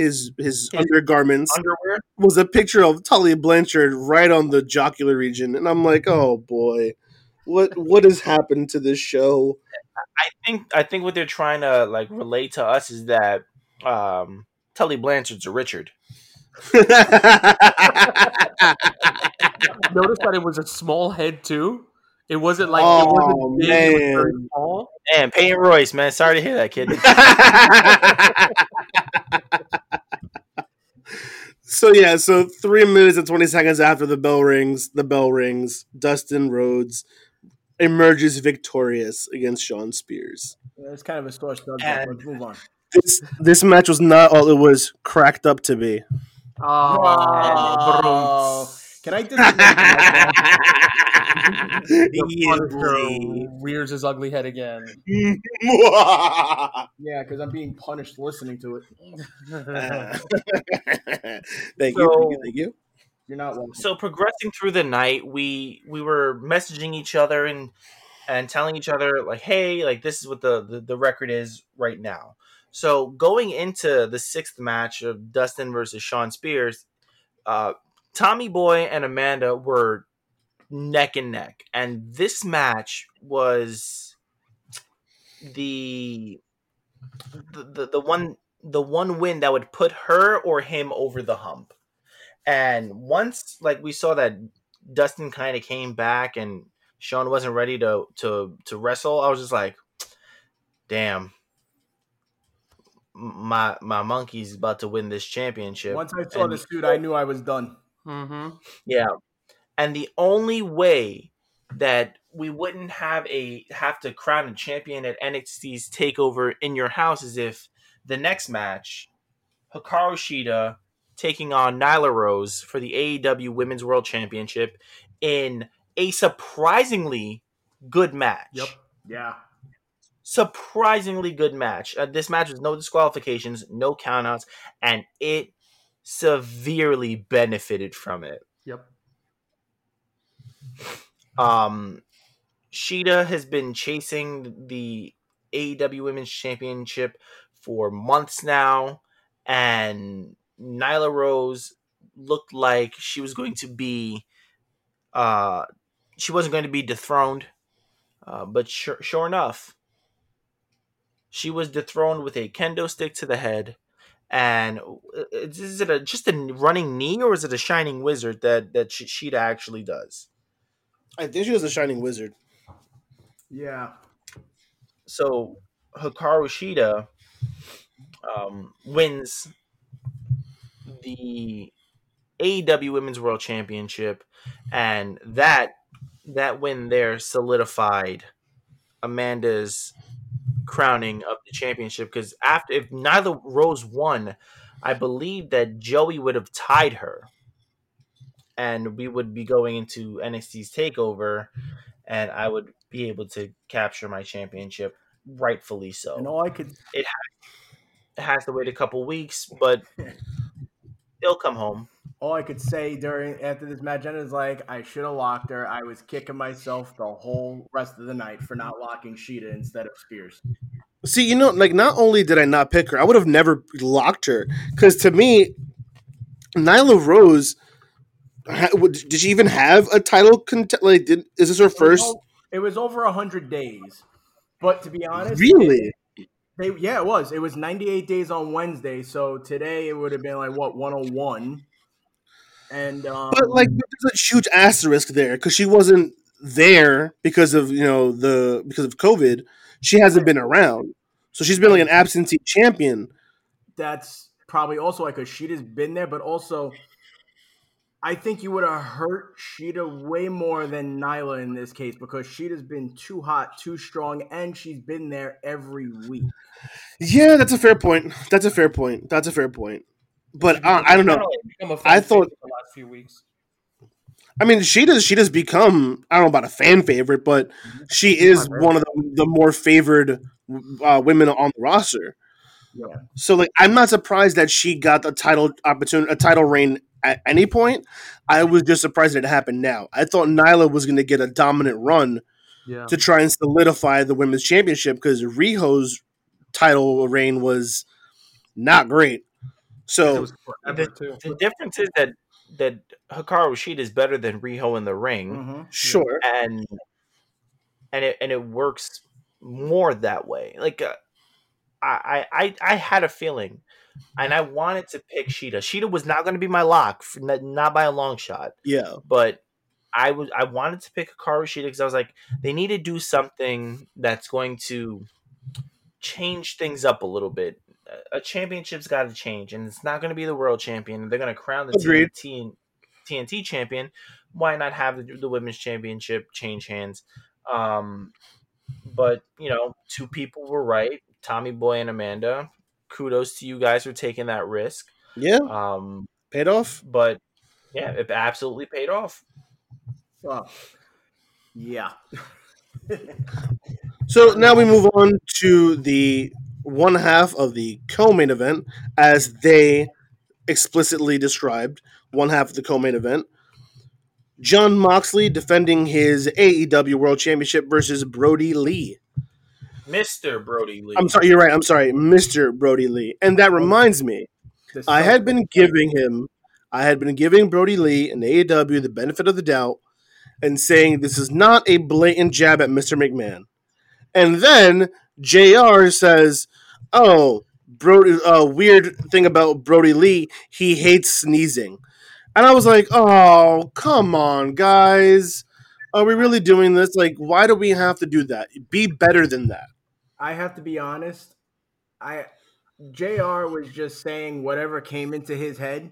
his his, His undergarments Underwear. was a picture of Tully Blanchard right on the jocular region, and I'm like, oh boy, what what has happened to this show? I think I think what they're trying to like relate to us is that um Tully Blanchard's a Richard. (laughs) (laughs) Notice that it was a small head too. It wasn't like it Oh, wasn't big, it was very man. small. Man, Peyton Royce, man. Sorry to hear that, kid. (laughs) so yeah, so three minutes and twenty seconds after the bell rings, the bell rings. Dustin Rhodes emerges victorious against Shawn Spears. It's kind of a sore subject. And- Let's move on. This this match was not all it was cracked up to be. Oh, Oh, can I disagree? (laughs) Punisher rears his ugly head again. (laughs) Yeah, because I'm being punished listening to it. you, (laughs) thank So- you, thank you. You're not welcome. so progressing through the night, we we were messaging each other and and telling each other like, hey, like this is what the the, the record is right now. So going into the sixth match of Dustin versus Shawn Spears, uh, Tommy Boy and Amanda were neck and neck, and this match was the the, the, the one the one win that would put her or him over the hump. And once like we saw that Dustin kind of came back and Shawn wasn't ready to to to wrestle, I was just like, damn. My my monkey's about to win this championship. Once I saw And- this dude, I knew I was done. Mm-hmm. Yeah. And the only way that we wouldn't have a have to crown a champion at NXT's takeover in your house is if the next match, Hikaru Shida taking on Nyla Rose for the AEW Women's World Championship in a surprisingly good match. Yep. Yeah. Surprisingly good match. Uh, this match was no disqualifications, no countouts, and it severely benefited from it. Yep. Um, Shida has been chasing the AEW Women's Championship for months now, and Nyla Rose looked like she was going to be, uh, she wasn't going to be dethroned, uh, but sure, sure enough, she was dethroned with a kendo stick to the head. And uh, is it a just a running knee or is it a shining wizard that that Sh- Shida actually does? I think she was a shining wizard. Yeah. so Hikaru Shida um, wins the AEW Women's World Championship, and that that win there solidified Amanda's crowning of the championship. Because after if Nyla Rose won, I believe that Joey would have tied her, and we would be going into NXT's Takeover, and I would be able to capture my championship rightfully so. And all I could It has to wait a couple weeks, but (laughs) it'll come home. All I could say during after this match ended is like I should have locked her. I was kicking myself the whole rest of the night for not locking Shida instead of Spears. See, you know, like not only did I not pick her, I would have never locked her because to me, Nyla Rose, did she even have a title? Cont- like, did, is this her It first? It was over hundred days, but to be honest, Really? They, yeah, it was. It was 98 days on Wednesday, so today it would have been like what 101. And um, But like, there's a huge asterisk there because she wasn't there because of you know the because of COVID. She hasn't been around, so she's been like an absentee champion. that's probably also like because Shida's been there, but also I think you would have hurt Shida way more than Nyla in this case because Shida's been too hot, too strong, and she's been there every week. Yeah, that's a fair point. That's a fair point. That's a fair point. But uh, I don't know. Become a fan I thought- favorite the last few weeks. I mean, she does. She does become. I don't know about a fan favorite, but she is one of the, the more favored uh, women on the roster. Yeah. So, like, I'm not surprised that she got the title opportunity, a title reign at any point. I was just surprised that it happened now. I thought Nyla was going to get a dominant run Yeah. to try and solidify the women's championship because Riho's title reign was not great. So, was forever too. The difference is that that Hikaru Shida is better than Riho in the ring, Mhm. sure. and and it and it works more that way. Like uh, I, I I had a feeling, and I wanted to pick Shida. Shida was not going to be my lock, not, not by a long shot. Yeah. but I was I wanted to pick Hikaru Shida because I was like, they need to do something that's going to change things up a little bit. A- A championship's got to change, and it's not going to be the world champion. They're going to crown the Agreed. TNT, TNT champion. Why not have the, the women's championship change hands? Um, but you know, two people were right. Tommy Boy and Amanda. Kudos to you guys for taking that risk. Yeah. Um, Paid off. but yeah, it absolutely paid off. Oh. Yeah. (laughs) So now we move on to the one half of the co-main event, as they explicitly described. One half of the co-main event. Jon Moxley defending his AEW World Championship versus Brodie Lee. Mr. Brodie Lee. I'm sorry, you're right. I'm sorry, Mr. Brodie Lee. And that reminds me, I had been giving him, I had been giving Brodie Lee and AEW the benefit of the doubt and saying this is not a blatant jab at Mr. McMahon. And then JR says, oh, Brodie, uh, weird thing about Brodie Lee, he hates sneezing. And I was like, oh, come on, guys. Are we really doing this? Like, why do we have to do that? Be better than that. I have to be honest. I Jr. was just saying whatever came into his head.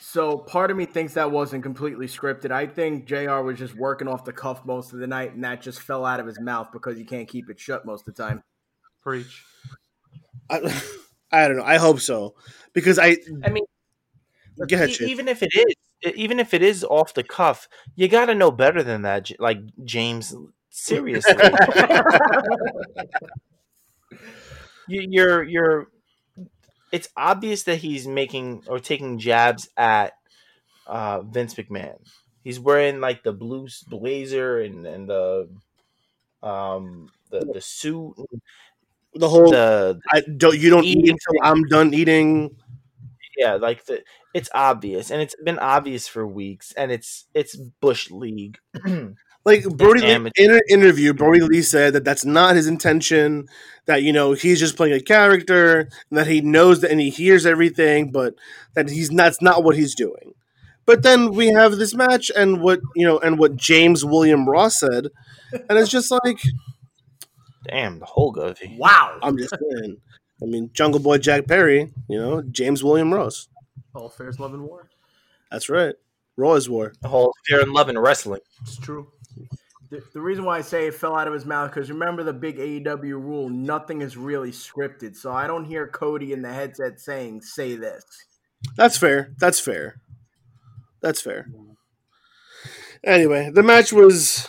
So part of me thinks that wasn't completely scripted. I think Jr. was just working off the cuff most of the night, and that just fell out of his mouth because he can't keep it shut most of the time. Preach. I, (laughs) I don't know. I hope so. Because I. I mean, ahead, even if it is, even if it is off the cuff, you got to know better than that. Like James, seriously, (laughs) you, you're you're. It's obvious that he's making or taking jabs at uh, Vince McMahon. He's wearing like the blue blazer and and the um the the suit, the whole the I don't you don't eat until I'm done eating. yeah like the it's obvious and it's been obvious for weeks and it's it's bush league (clears throat) Like Brodie Lee, in an interview, Brodie Lee said that that's not his intention. That you know he's just playing a character, and that he knows that and he hears everything, but that he's not. That's not what he's doing. But then we have this match, and what you know, and what James William Ross said, and it's just like damn the whole goatee Wow. I'm just saying. I mean, Jungle Boy Jack Perry, you know, James William Ross. All fair's love and war. That's right. Raw is war. the whole fear and love in wrestling It's true. The, the reason why I say it fell out of his mouth because remember the big AEW rule: nothing is really scripted. So I don't hear Cody in the headset saying "say this." That's fair. That's fair. That's fair. Anyway, the match was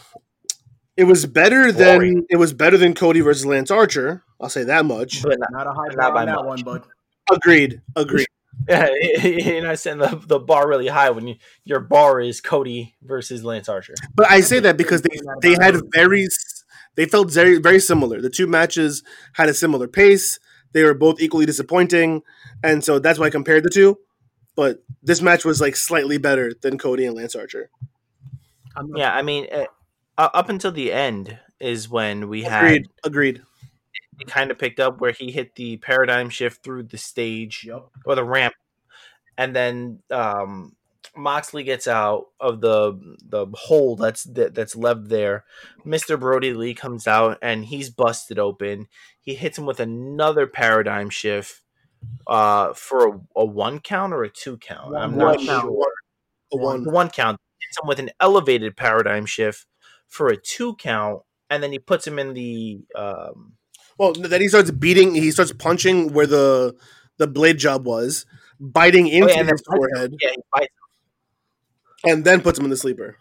it was better than it was better than Cody versus Lance Archer. I'll say that much. but not, Not a high Not by on that much. one, bud. Agreed. Agreed. (laughs) yeah, you're not setting the, the bar really high when you, your bar is Cody versus Lance Archer. But I say that because they they had very they felt very very similar. The two matches had a similar pace. They were both equally disappointing, and so that's why I compared the two. But this match was like slightly better than Cody and Lance Archer. Yeah, I mean, eh, uh, up until the end is when we had Agreed. Agreed. it kind of picked up where he hit the paradigm shift through the stage Yep. or the ramp, and then um, Moxley gets out of the the hole that's that, that's left there. Mister Brodie Lee comes out and he's busted open. He hits him with another paradigm shift uh, for a, a one count or a two count. I'm One not count. sure. A one. One count. Hits him with an elevated paradigm shift for a two count, and then he puts him in the um, Well, then he starts beating. He starts punching where the the blade job was, biting into Oh, yeah, his forehead, yeah, he bites and then puts him in the sleeper.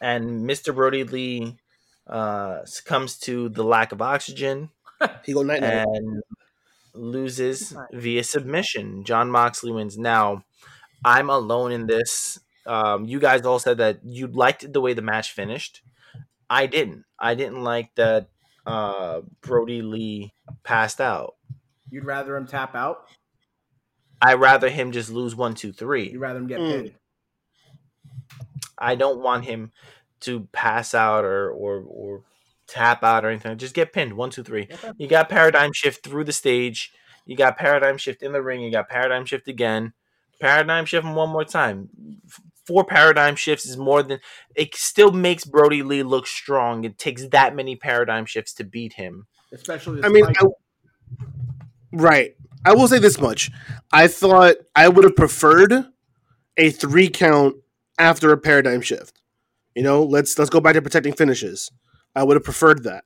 and Mr. Brodie Lee uh, succumbs to the lack of oxygen (laughs) He go night night. and loses via submission. Jon Moxley wins. Now, I'm alone in this. Um, you guys all said that you liked the way the match finished. I didn't. I didn't like that uh, Brodie Lee passed out. You'd rather him tap out? I rather him just lose one, two, three. You'd rather him get Mm. pinned? I don't want him to pass out or or or tap out or anything. Just get pinned. One, two, three. Okay. You got paradigm shift through the stage. You got paradigm shift in the ring. You got paradigm shift again. Paradigm shift one more time. F- Four paradigm shifts is more than it. Still makes Brodie Lee look strong. It takes that many paradigm shifts to beat him. Especially. I mean, I, right. I will say this much: I thought I would have preferred a three count after a paradigm shift. You know, let's let's go back to protecting finishes. I would have preferred that,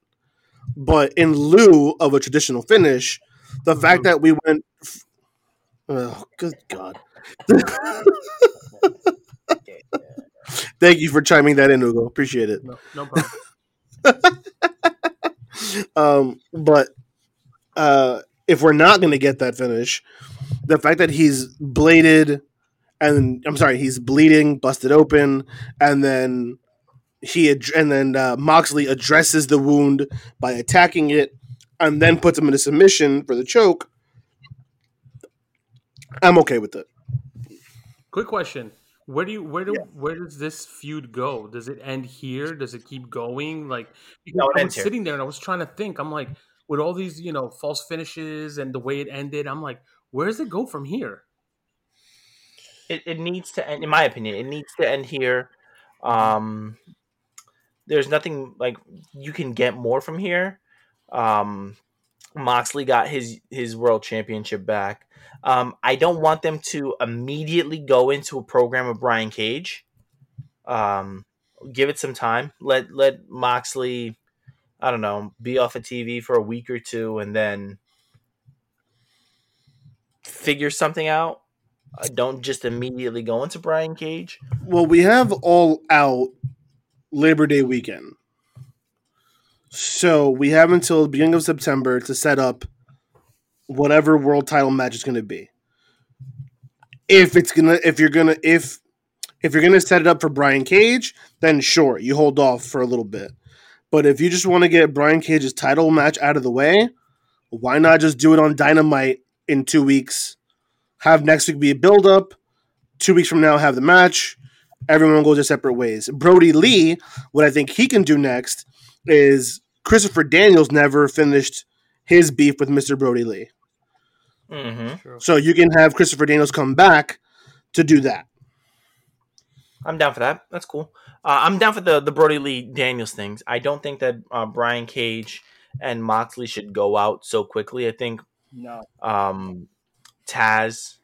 but in lieu of a traditional finish, the fact mm-hmm. that we went. f- Oh, good God! (laughs) Thank you for chiming that in, Ugo. Appreciate it. no, no problem. (laughs) um, but uh, if we're not going to get that finish, the fact that he's bladed and I'm sorry, he's bleeding, busted open, and then he ad- and then uh, Moxley addresses the wound by attacking it, and then puts him in a submission for the choke. I'm okay with it. Quick question: Where do you where do where does this feud go? Does it end here? Does it keep going? Like No, I was sitting there and I was trying to think. I'm like, with all these you know false finishes and the way it ended, I'm like, where does it go from here? it, it needs to end in my opinion it needs to end here um there's nothing like you can get more from here um moxley got his his world championship back um i don't want them to immediately go into a program of brian cage um give it some time let let moxley i don't know be off of tv for a week or two and then figure something out uh, don't just immediately go into Brian Cage. Well, we have all out Labor Day weekend. So we have until the beginning of September to set up whatever world title match is going to be. If it's gonna, if you're gonna, if if you're gonna set it up for Brian Cage, then sure, you hold off for a little bit. But if you just want to get Brian Cage's title match out of the way, why not just do it on Dynamite in two weeks? Have next week be a build up. Two weeks from now, have the match. Everyone goes their separate ways. Brodie Lee, what I think he can do next is Christopher Daniels never finished his beef with Mr. Brodie Lee. Mm-hmm. So you can have Christopher Daniels come back to do that. I'm down for that. That's cool. Uh, I'm down for the the Brodie Lee Daniels things. I don't think that uh, Brian Cage and Moxley should go out so quickly. I think No. um, Taz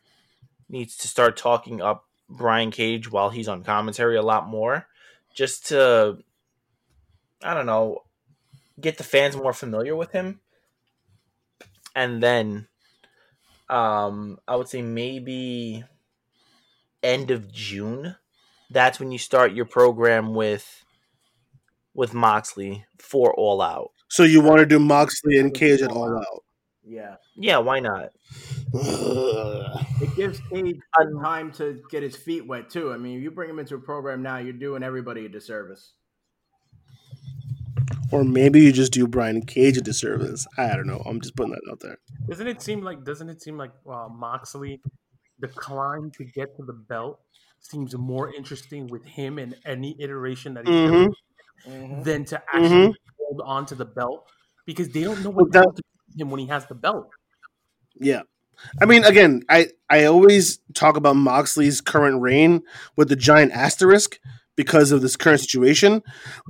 needs to start talking up Brian Cage while he's on commentary a lot more, just to I don't know, get the fans more familiar with him, and then um, I would say maybe end of June. That's when you start your program with with Moxley for All Out. So you want to do Moxley and Cage at all out. Yeah. Yeah, why not? It gives Cage (sighs) Um, time to get his feet wet too. I mean, if you bring him into a program now, you're doing everybody a disservice. Or maybe you just do Brian Cage a disservice. I don't know. I'm just putting that out there. Doesn't it seem like doesn't it seem like uh, Moxley, the climb to get to the belt seems more interesting with him in any iteration that he's doing Mhm. than to actually hold on to the belt because they don't know what But that- to him when he has the belt. Yeah. I mean, again, I, I always talk about Moxley's current reign with the giant asterisk because of this current situation.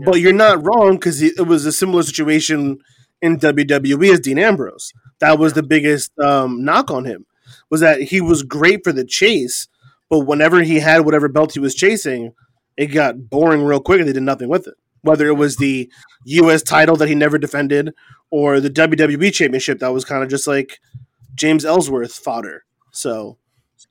But you're not wrong because it was a similar situation in WWE as Dean Ambrose. That was the biggest um, knock on him was that he was great for the chase, but whenever he had whatever belt he was chasing, it got boring real quick and they did nothing with it. Whether it was the U.S. title that he never defended or the WWE championship that was kind of just like James Ellsworth fodder. So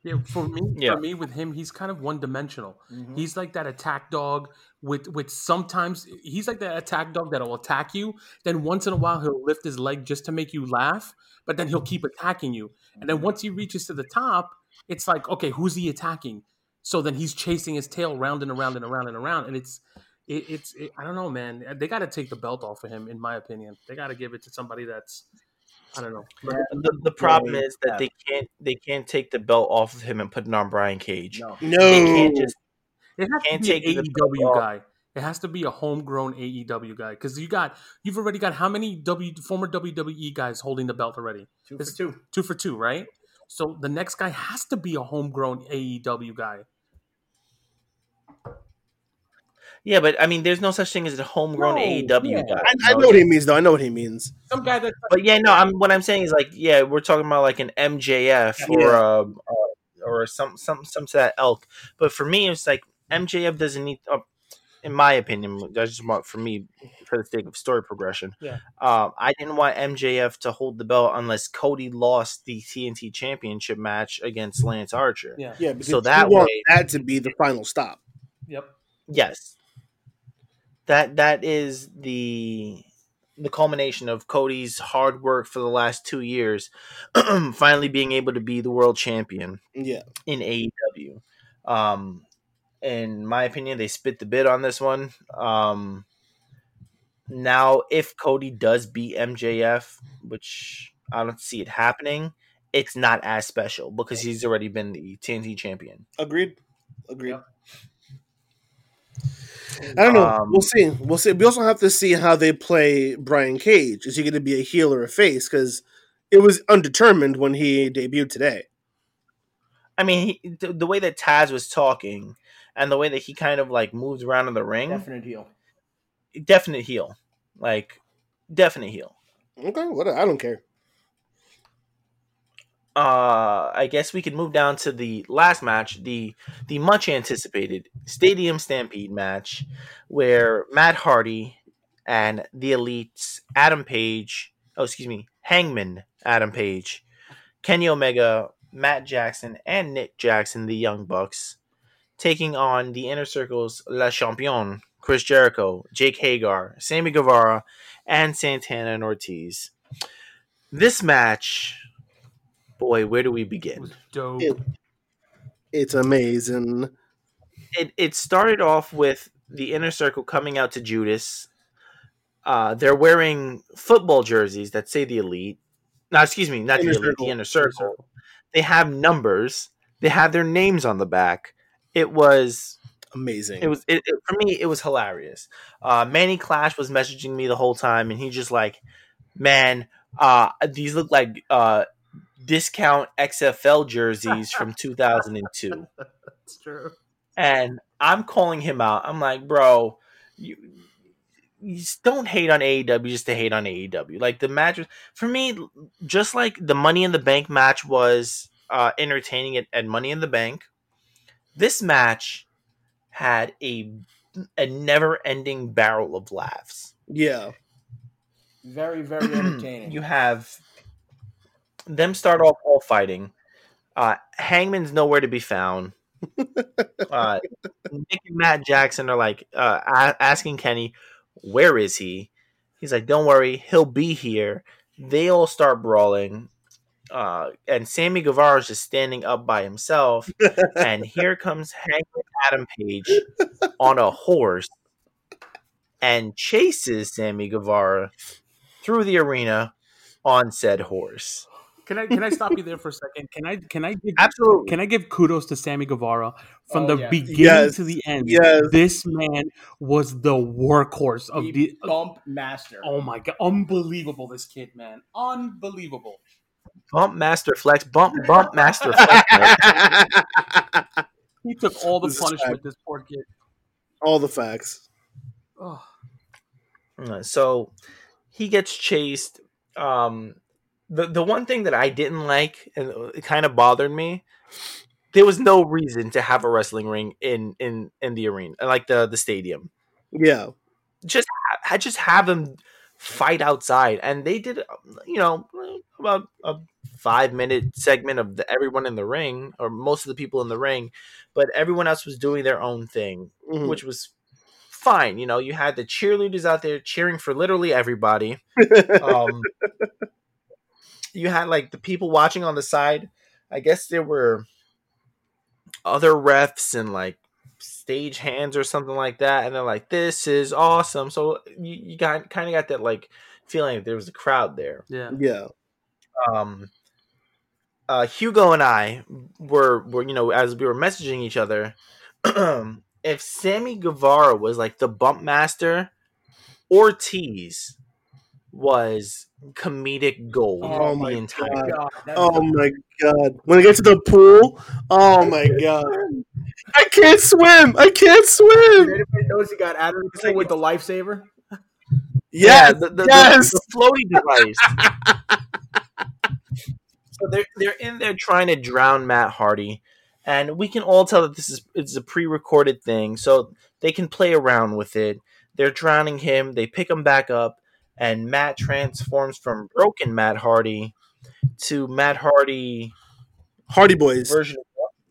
Yeah, for me, Yeah. for me with him, he's kind of one dimensional. Mhm. He's like that attack dog with with sometimes he's like that attack dog that'll attack you. Then once in a while he'll lift his leg just to make you laugh, but then he'll keep attacking you. And then once he reaches to the top, it's like, okay, who's he attacking? So then he's chasing his tail round and around and around and around, and it's it, it's it, I don't know, man. They got to take the belt off of him, in my opinion. They got to give it to somebody that's I don't know. The, the problem Yeah, is that they can't they can't take the belt off of him and put it on Brian Cage. No. no, They can't just It has Can't to be take an the belt AEW off. guy. It has to be a homegrown AEW guy because you got you've already got how many W former WWE guys holding the belt already? Two for It's- two. Two for two, right? So the next guy has to be a homegrown AEW guy. Yeah, but I mean, there's no such thing as a homegrown No, AEW yeah. guy. I, I you know what he means though. I know what he means. Some guy that But yeah, no, I'm what I'm saying is like, yeah, we're talking about like an MJF or Yeah. um, uh, or some some some to that elk. But for me, it's like MJF doesn't need. Uh, in my opinion, that's just want for me for the sake of story progression. Yeah. Um, I didn't want MJF to hold the belt unless Cody lost the TNT Championship match against Lance Archer. yeah. Yeah, because So that you want way- that to be the final stop. Yep. Yes. That that is the the culmination of Cody's hard work for the last two years, (clears throat) finally being able to be the world champion Yeah, in AEW. Um, in my opinion, they spit the bid on this one. Um, now, if Cody does beat MJF, which I don't see it happening, it's not as special because he's already been the TNT champion. Agreed. Agreed. Yep. I don't know. Um, we'll see. We'll see. We also have to see how they play Brian Cage. Is he going to be a heel or a face? Because it was undetermined when he debuted today. I mean, he, the, the way that Taz was talking and the way that he kind of like moves around in the ring, Definite heel. definite heel, like definite heel. Okay, what? I don't care. Uh I guess we could move down to the last match, the the much anticipated Stadium Stampede match, where Matt Hardy and the Elites, Adam Page, oh excuse me, Hangman Adam Page, Kenny Omega, Matt Jackson, and Nick Jackson, the Young Bucks, taking on the Inner Circle's Le Champion, Chris Jericho, Jake Hager, Sammy Guevara, and Santana and Ortiz. This match, boy, where do we It begin? was dope. It- It's amazing. it, it started off with the inner circle coming out to Judas. Uh, they're wearing football jerseys that say the elite. No, excuse me, not Inner the elite, Circle. the inner circle. They have numbers. They have their names on the back. It was Amazing. it was it, it- for me it was hilarious uh manny clash was messaging me the whole time and he just like man uh these look like uh discount xfl jerseys from (laughs) 2002 That's true. and i'm calling him out i'm like bro you you just don't hate on AEW just to hate on AEW. Like the match was, for me, just like the Money in the Bank match was uh, entertaining at, at Money in the Bank. This match had a a never ending barrel of laughs. yeah. Very, very (clears throat) entertaining. You have them start off all fighting. Uh, Hangman's nowhere to be found. (laughs) uh, Nick and Matt Jackson are like uh, a- asking Kenny, "Where is he?" He's like, "Don't worry, he'll be here." They all start brawling, uh, and Sammy Guevara is just standing up by himself. (laughs) and here comes Hangman Adam Page on a horse and chases Sammy Guevara through the arena on said horse. Can I can I stop you there for a second? Can I can I give Absolutely. can I give kudos to Sammy Guevara from Oh, the yeah. beginning Yes. to the end? Yes. This man was the workhorse of the the. bump master. Oh my god, unbelievable! This kid, man, unbelievable. Bump Master Flex, bump, bump Master Flex. He took all the This punishment. fact. This poor kid. All the facts. Oh, Uh, so he gets chased. Um, the the one thing that I didn't like and it kind of bothered me, there was no reason to have a wrestling ring in in in the arena, like the the stadium. Yeah. Just ha- just have them fight outside, and they did. You know, about a five minute segment of the, everyone in the ring, or most of the people in the ring, but everyone else was doing their own thing. Mhm. which was fine. You know, you had the cheerleaders out there cheering for literally everybody. (laughs) Um, you had like the people watching on the side. I guess there were other refs and like stage hands or something like that, and they're like, "This is awesome." So you, you got kind of got that like feeling that there was a crowd there yeah. yeah. um uh Hugo and I were were you know as we were messaging each other (clears throat) if Sammy Guevara was like the bump master Ortiz was comedic gold Oh the my entire God. God, Oh my god. When I get to the pool, oh my (laughs) god. I can't swim. I can't swim. Anybody knows he got out of the pool with the lifesaver? yeah Yes. the, the, yes. the, the floaty device (laughs) so they're they're in there trying to drown Matt Hardy, and we can all tell that this is it's a pre-recorded thing, so they can play around with it. They're drowning him. They pick him back up, and Matt transforms from broken Matt Hardy to Matt Hardy Hardy Boys. version. Of,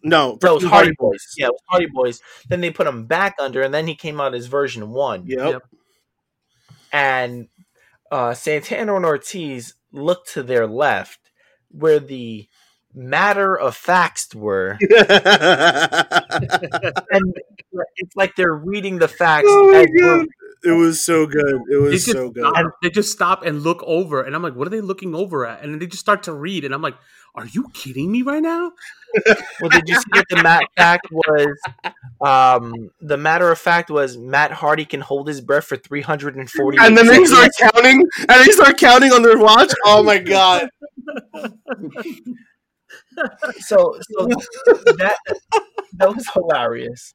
No, no, it was version Hardy Boys. Yeah, it was Hardy Boys. Then they put him back under, and then he came out as version one. Yep. Yep. and uh, Santana and Ortiz look to their left, where the matter of facts were, (laughs) and it's like they're reading the facts. Oh my as we're- God. It was so good. It was just, so good. stop, they just stop and look over, and I'm like, "What are they looking over at?" And then they just start to read, and I'm like, "Are you kidding me right now?" Well, did you see that the mat fact was? Um, the matter of fact was Matt Hardy can hold his breath for 340. And then they start counting, and they start counting on their watch. Oh my god! So, so that that was hilarious.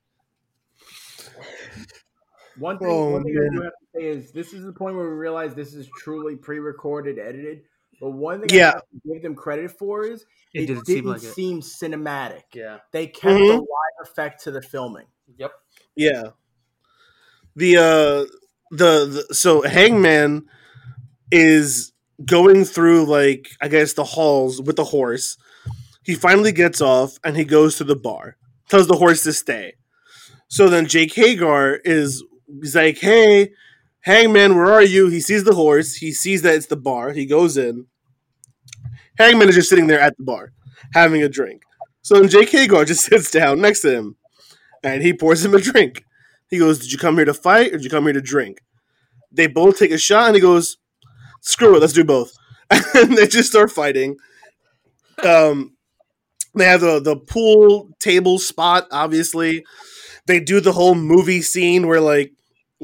One thing, Oh, one thing I do have to say is this is the point where we realize this is truly pre-recorded, edited. But one thing Yeah. I have to give them credit for is It it, didn't didn't, seem like it. cinematic. Yeah. They kept Mhm. the live effect to the filming. Yep. Yeah. The uh the, the so Hangman is going through like I guess the halls with the horse. He finally gets off and he goes to the bar. Tells the horse to stay. So then Jake Hager is he's like, "Hey, Hangman, where are you?" He sees the horse. He sees that it's the bar. He goes in. Hangman is just sitting there at the bar having a drink. So then Jake Hager just sits down next to him and he pours him a drink. He goes, Did you come here to fight or did you come here to drink? They both take a shot and he goes, Screw it, let's do both. (laughs) And they just start fighting. Um, they have the, the pool table spot, obviously. They do the whole movie scene where, like,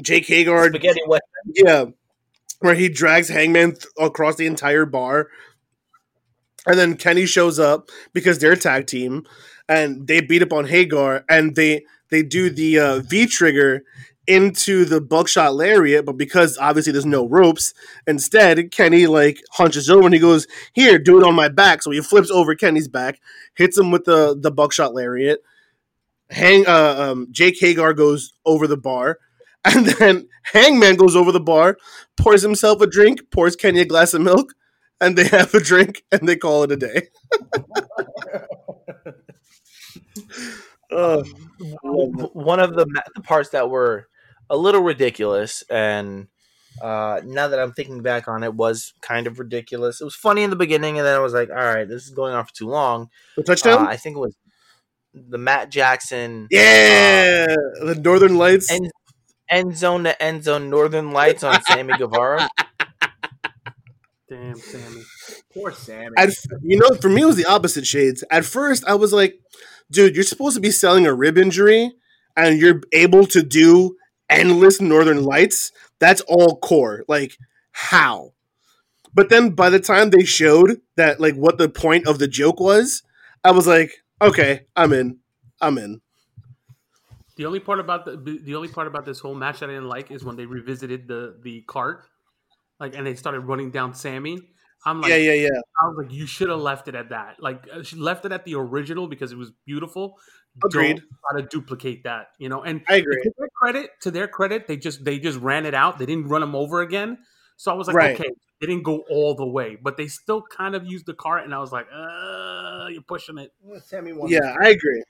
Jake Hager, Spaghetti West. yeah, where he drags Hangman th- across the entire bar. And then Kenny shows up because they're a tag team and they beat up on Hager and they they do the uh, V trigger into the buckshot lariat, but because obviously there's no ropes, instead Kenny like hunches over and he goes, "Here, do it on my back." So he flips over Kenny's back, hits him with the the buckshot lariat. Hang, uh, um, Jake Hager goes over the bar, (laughs) and then Hangman goes over the bar, pours himself a drink, pours Kenny a glass of milk, and they (laughs) have a drink and they call it a day. Oh, (laughs) one of the, the parts that were a little ridiculous and uh, now that i'm thinking back on it was kind of ridiculous it was funny in the beginning and then i was like all right this is going on for too long the uh, touchdown. i think it was the matt jackson yeah, the Northern Lights. end, end zone to end zone northern lights on sammy guevara (laughs) Damn, Sammy. Poor Sammy. At, you know, for me, it was the opposite shades. At first, I was like, dude, you're supposed to be selling a rib injury and you're able to do endless Northern Lights. That's all core. Like, how? But then by the time they showed that, like, what the point of the joke was, I was like, okay, I'm in. I'm in. The only part about the the only part about this whole match that I didn't like is when they revisited the the cart, like, and they started running down Sammy. I'm like, yeah, yeah, yeah. I was like, you should have left it at that. Like, uh, she left it at the original because it was beautiful. Agreed. Don't try to duplicate that, you know. And I agree. to their credit, to their credit, they just they just ran it out. They didn't run them over again. So I was like, Right. okay, they didn't go all the way, but they still kind of used the cart, and I was like, uh, you're pushing it. Sammy won. Yeah, I agree.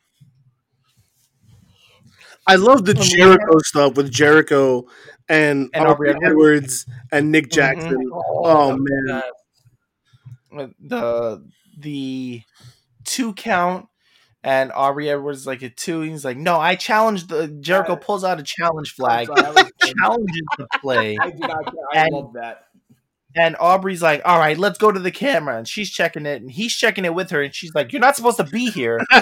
I love the Jericho stuff with Jericho and, And Aubrey Aubrey Edwards and Nick Jackson. Oh, man. Uh, the the two count and Aubrey Edwards like a two. He's like, no, I challenged the Jericho pulls out a challenge flag, I'm sorry, I was- (laughs) challenges the play, I did not. I And- love that. And Aubrey's like, all right, let's go to the camera, and she's checking it, and he's checking it with her, and she's like, you're not supposed to be here. (laughs)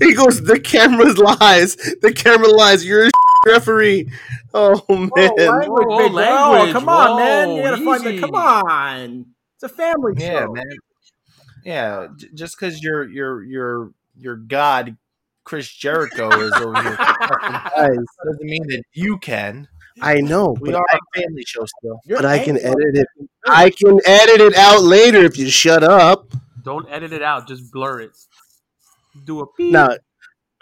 he goes, the camera lies. The camera lies. You're a referee. Oh man. language, Whoa, big bro. language. Come on, man. You Whoa, gotta find the. Come on. It's a family yeah, show. man. Yeah, j- just because your your your your god Chris Jericho is over here (laughs) Guys, doesn't mean that you can. I know, We but, are I, a family show still. But I can edit it. I can edit it out later if you shut up. Don't edit it out. Just blur it. Do a beep. Now,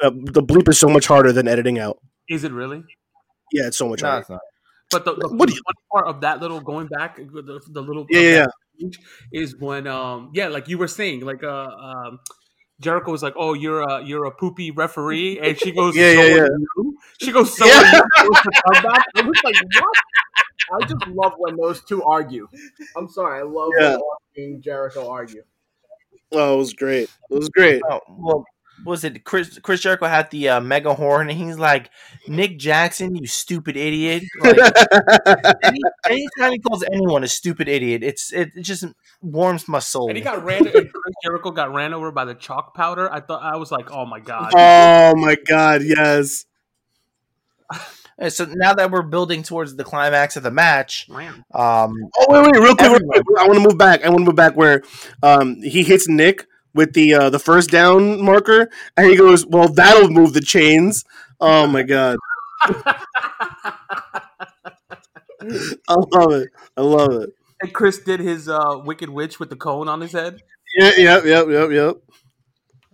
uh, the bleep is so much harder than editing out. Is it really? Yeah, it's so much No, harder. it's not. But the, the, What do the you- part of that little going back, the, the little Yeah, yeah, yeah. is when um yeah, like you were saying, like uh um Jericho was like, "Oh, you're a you're a poopy referee," and she goes, Yeah, "So yeah, yeah. you?" She goes, "So Yeah. are you?" (laughs) It was the comeback. It was like what? I just love when those two argue. I'm sorry, I love Yeah. when Austin and Jericho argue. Oh, it was great. It was great. Oh, well, was it Chris? Chris Jericho had the uh, mega horn, and he's like, "Nick Jackson, you stupid idiot!" Like, (laughs) any, anytime he calls anyone a stupid idiot, it's it, it just warms my soul. And he got ran. Chris Jericho got ran over by the chalk powder. I thought I was like, oh my god. oh my god, yes. (laughs) And so now that we're building towards the climax of the match, um, Oh wait, wait, real quick, real quick. I want to move back. I want to move back where um, he hits Nick with the uh, the first down marker, and he goes, "Well, that'll move the chains." Oh my god, (laughs) I love it. I love it. And Chris did his uh, Wicked Witch with the cone on his head. Yeah, yep, yep, yep, yep.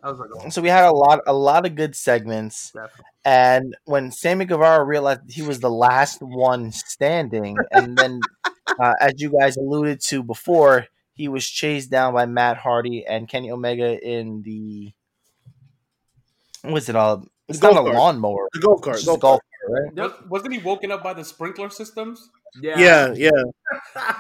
I was like, oh, so we had a lot, a lot of good segments. definitely. And when Sammy Guevara realized he was the last one standing, and then, (laughs) uh, as you guys alluded to before, he was chased down by Matt Hardy and Kenny Omega in the. What's it all? It's The not a golf cart. launcher. The golf cart. just Golf golf cart. cart, right? Was- Wasn't he woken up by the sprinkler systems? Yeah, yeah. (laughs)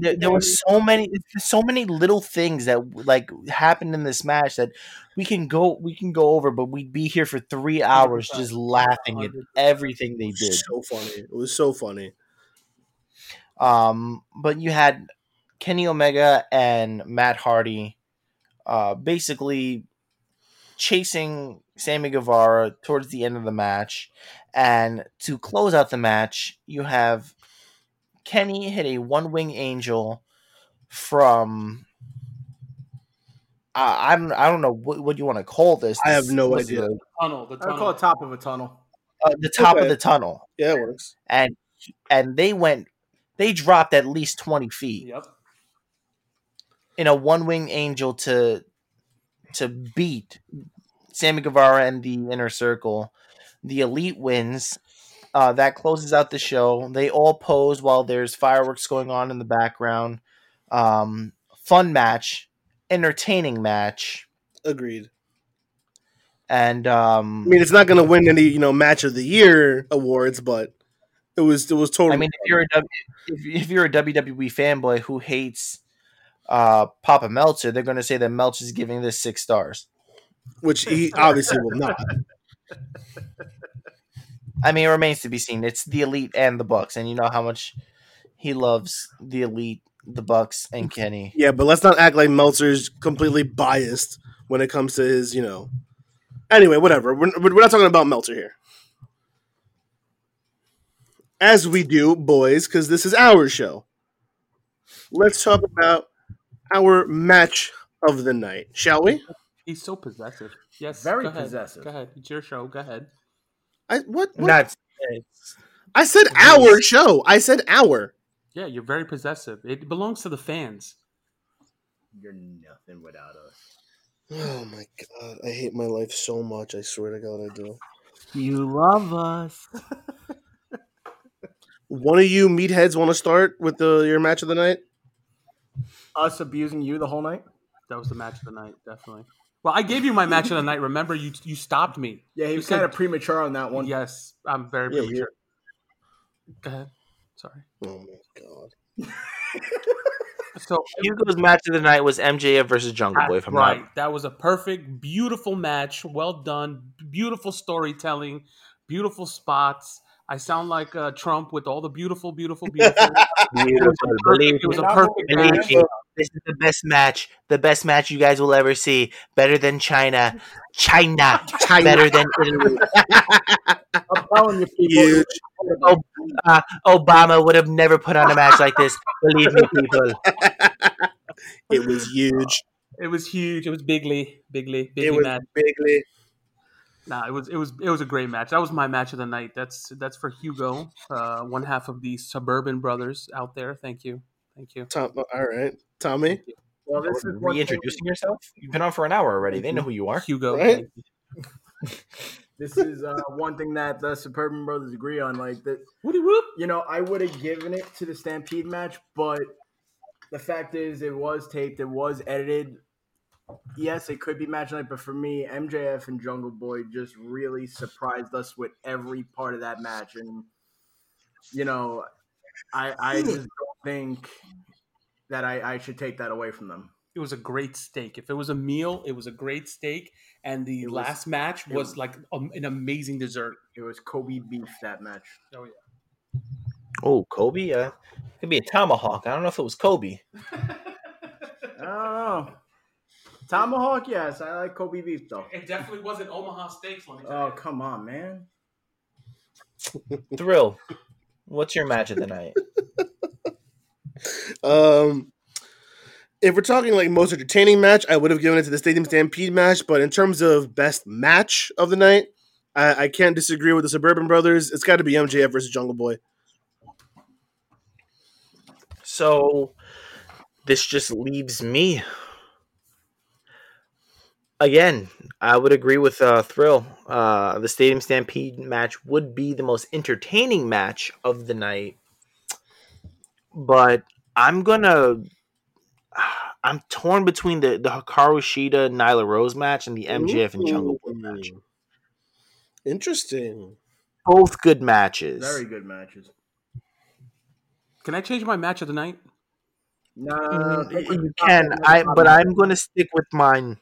there, there were so many so many little things that like happened in this match that we can go we can go over but we'd be here for three hours just laughing at everything they It did was so funny. It was so funny. Um but you had kenny omega and matt hardy uh basically chasing sammy guevara towards the end of the match and to close out the match you have kenny hit a one wing angel from uh, I don't I don't know what, what you want to call this. I have no was idea. the- Tunnel. The I call it top of a tunnel. uh, the top Okay. of the tunnel, Yeah, it works. and and they went they dropped at least twenty feet Yep. in a one wing angel to to beat Sammy Guevara and the inner circle. The elite wins. Uh, that closes out the show. They all pose while there's fireworks going on in the background. Um, fun match, entertaining match, Agreed. and um, I mean, it's not going to win any, you know, match of the year awards, but it was it was totally. I mean, if you're a W- if, if you're a WWE fanboy who hates uh, Papa Meltzer, they're going to say that Meltzer's giving this six stars. which he obviously will not. I mean, it remains to be seen. It's the Elite and the Bucks, and you know how much he loves the Elite, the Bucks, and Kenny. Yeah, but let's not act like Meltzer's completely biased when it comes to his, you know. Anyway, whatever. We're, we're not talking about Meltzer here. As we do, boys, because this is our show. Let's talk about our match of the night, shall we? He's so possessive. Yes. Very go possessive. Go ahead. It's your show. Go ahead. I what? what? That's I said our show. I said our. Yeah, you're very possessive. It belongs to the fans. You're nothing without us. Oh my god, I hate my life so much. I swear to God, I do. you love us. (laughs) One of you meatheads want to start with the your match of the night? Us abusing you the whole night? That was the match of the night, definitely. Well, I gave you my match of the night. Remember, you you stopped me. Yeah, he You was kind of premature on that one. Yes, I'm very Yeah, premature. Go ahead. Sorry. Oh my god. (laughs) So Hugo's match of the night was MJF versus Jungle ah, Boy. If I'm right, not, that was a perfect, beautiful match. Well done. Beautiful storytelling. Beautiful spots. I sound like uh, Trump with all the beautiful, beautiful, beautiful. (laughs) beautiful. Believe it was a perfect match. This is the best match. The best match you guys will ever see. Better than China. China. (laughs) China. Better than Italy. (laughs) I'm telling you, people. Huge. Uh, Obama would have never put on a match like this. Believe me, people. It was huge. It was huge. It was bigly, bigly, It bigly was match. bigly. Nah, it was it was it was a great match. That was my match of the night. That's that's for Hugo, uh, one half of the suburban brothers out there. Thank you, thank you. Tom, all right, Tommy. Well, this is one thing- Reintroducing yourself? You've been on for an hour already. They know who you are. Hugo, Right? (laughs) This is uh, one thing that the Suburban Brothers agree on. Like that, Woody whoop. you know, I would have given it to the Stampede match, but the fact is, it was taped, it was edited. Yes, it could be match night, but for me, MJF and Jungle Boy just really surprised us with every part of that match, and you know, I I just don't think that I, I should take that away from them. it was a great steak. If it was a meal, it was a great steak, and the was- last match was, was- like um, an amazing dessert. It was Kobe beef that match. Oh yeah. Oh, Kobe. Uh, could be a tomahawk. I don't know if it was Kobe. (laughs) I don't know. Tomahawk, yes, I like Kobe beef though. It definitely wasn't Omaha Steaks. Let me Oh come on, man. (laughs) Thrill. What's your match of the night? (laughs) Um, if we're talking like most entertaining match, I would have given it to the Stadium Stampede match. But in terms of best match of the night, I, I can't disagree with the Suburban Brothers. It's got to be MJF versus Jungle Boy. So this just leaves me. Again, I would agree with uh, Thrill. Uh, the Stadium Stampede match would be the most entertaining match of the night. But I'm gonna. (sighs) I'm torn between the, the Hikaru Shida Nyla Rose match and the MJF and Jungle Boy match. Interesting. Both good matches. Very good matches. Can I change my match of the night? No, you can. I but I'm going to stick with mine.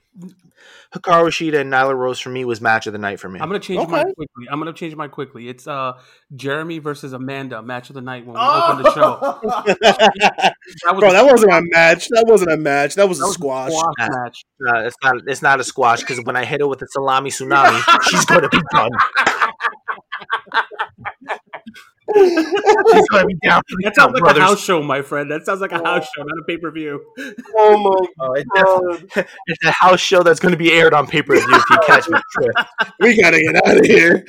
Hikaru Shida and Nyla Rose for me was match of the night for me. I'm gonna change mine quickly. I'm gonna change mine quickly. It's uh Jeremy versus Amanda match of the night when we Oh! opened the show. (laughs) That was Bro, a- that wasn't a match. That wasn't a match. That was that a was squash. Yeah. match. Uh, it's not. It's not a squash because when I hit her with a salami tsunami, (laughs) she's going to be done. She's going to be down. That sounds like brothers. a house show, my friend. That sounds like a house oh. show, not a pay per view. Oh my Oh, it definitely- it's a house show that's going to be aired on pay per view. If you catch my drift. we gotta get out of here.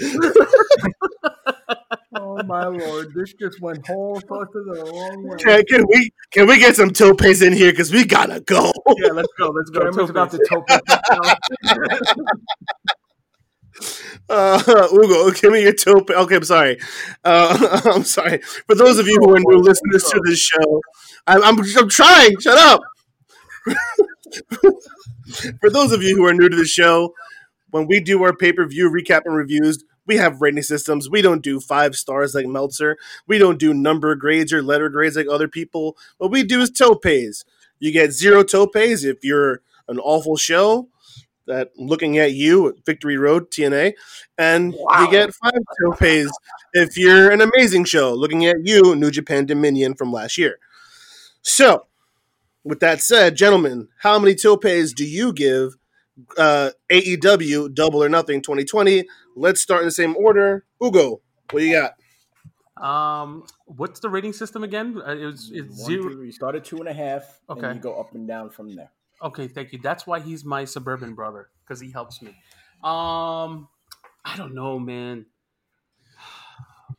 oh my lord, this just went whole fucking the wrong way. Can, can we can we get some topes in here? Cause we gotta go. Yeah, let's go. Let's go. Jeremy's about Topaz. to tope (laughs) Uh, (laughs) Ugo, give me your tope. Okay, I'm sorry. Uh, (laughs) I'm sorry. For those of you who are new listeners to this show, I'm, I'm, I'm trying. Shut up. (laughs) For those of you who are new to the show, when we do our pay per view recap and reviews, we have rating systems. We don't do five stars like Meltzer. We don't do number grades or letter grades like other people. What we do is topes. You get zero topes if you're an awful show that looking at you at Victory Road TNA, and you get five topes if you're an amazing show looking at you New Japan Dominion from last year. So, with that said, gentlemen, how many topes do you give uh, AEW Double or Nothing 2020? Let's start in the same order. Ugo, what do you got? Um, what's the rating system again? Uh, it was it's One, zero. two, you start at two and a half, Okay. and you go up and down from there. Okay, thank you. That's why he's my suburban brother because he helps me. Um, I don't know, man. (sighs)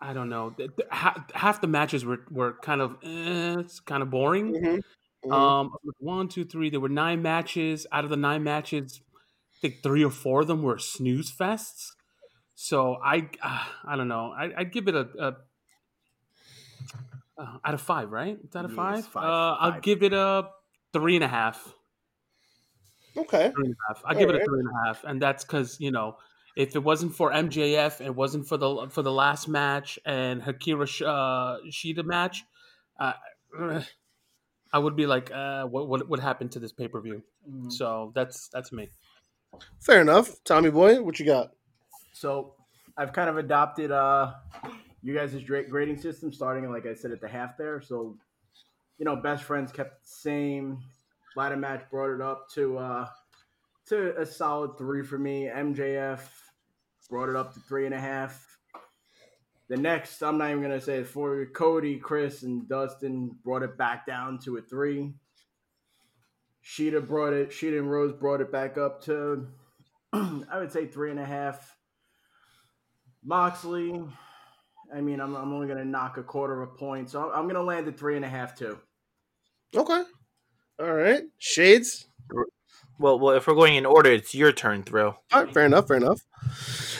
I don't know. The- the- ha- Half the matches were, were kind of eh, it's kind of boring. Mm-hmm. Um, one, two, three. There were nine matches. Out of the nine matches, I think three or four of them were snooze fests. So I, uh, I don't know. I, I'd give it a, a uh, out of five, right? It's out of Yes, five. five, Uh, I'll five. give it a three and a half. okay. Three and a half. I'll give it a three and a half, and that's because you know. If it wasn't for MJF, it wasn't for the for the last match and Hikaru Sh- uh, Shida match, uh, I would be like, uh, what what what happened to this pay per view? Mm. So that's that's me. Fair enough. Tommy Boy, what you got? So I've kind of adopted uh you guys' gra- grading system, starting like I said at the half there. So you know, best friends kept the same. Ladder match brought it up to uh to a solid three for me. MJF brought it up to three and a half. The next, I'm not even gonna say it for Cody, Chris, and Dustin brought it back down to a three. Shida brought it. Shida and Rose brought it back up to, (clears throat) I would say three and a half. Moxley, I mean, I'm, I'm only gonna knock a quarter of a point, so I'm, I'm gonna land at three and a half too. Okay. All right. Shades. Well, well, if we're going in order, it's your turn, Thrill. All right, fair enough, fair enough.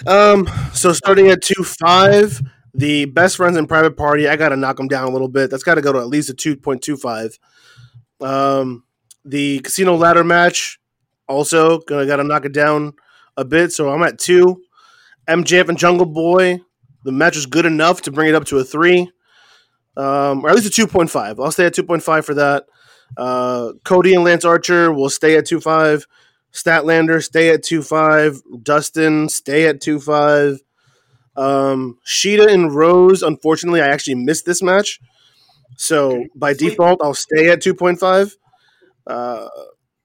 Um, so starting at two five, the best friends in private party, I gotta knock them down a little bit. That's got to go to at least a two point two five. Um, the casino ladder match, also gonna gotta knock it down a bit. So I'm at two. MJF and Jungle Boy, the match was good enough to bring it up to a three, um, or at least a two point five. I'll stay at two point five for that. Uh, Cody and Lance Archer will stay at two five. Statlander stay at two five. Dustin stay at two five. Um, Shida and Rose. Unfortunately, I actually missed this match, so by Sweet. default, I'll stay at two point five. Uh,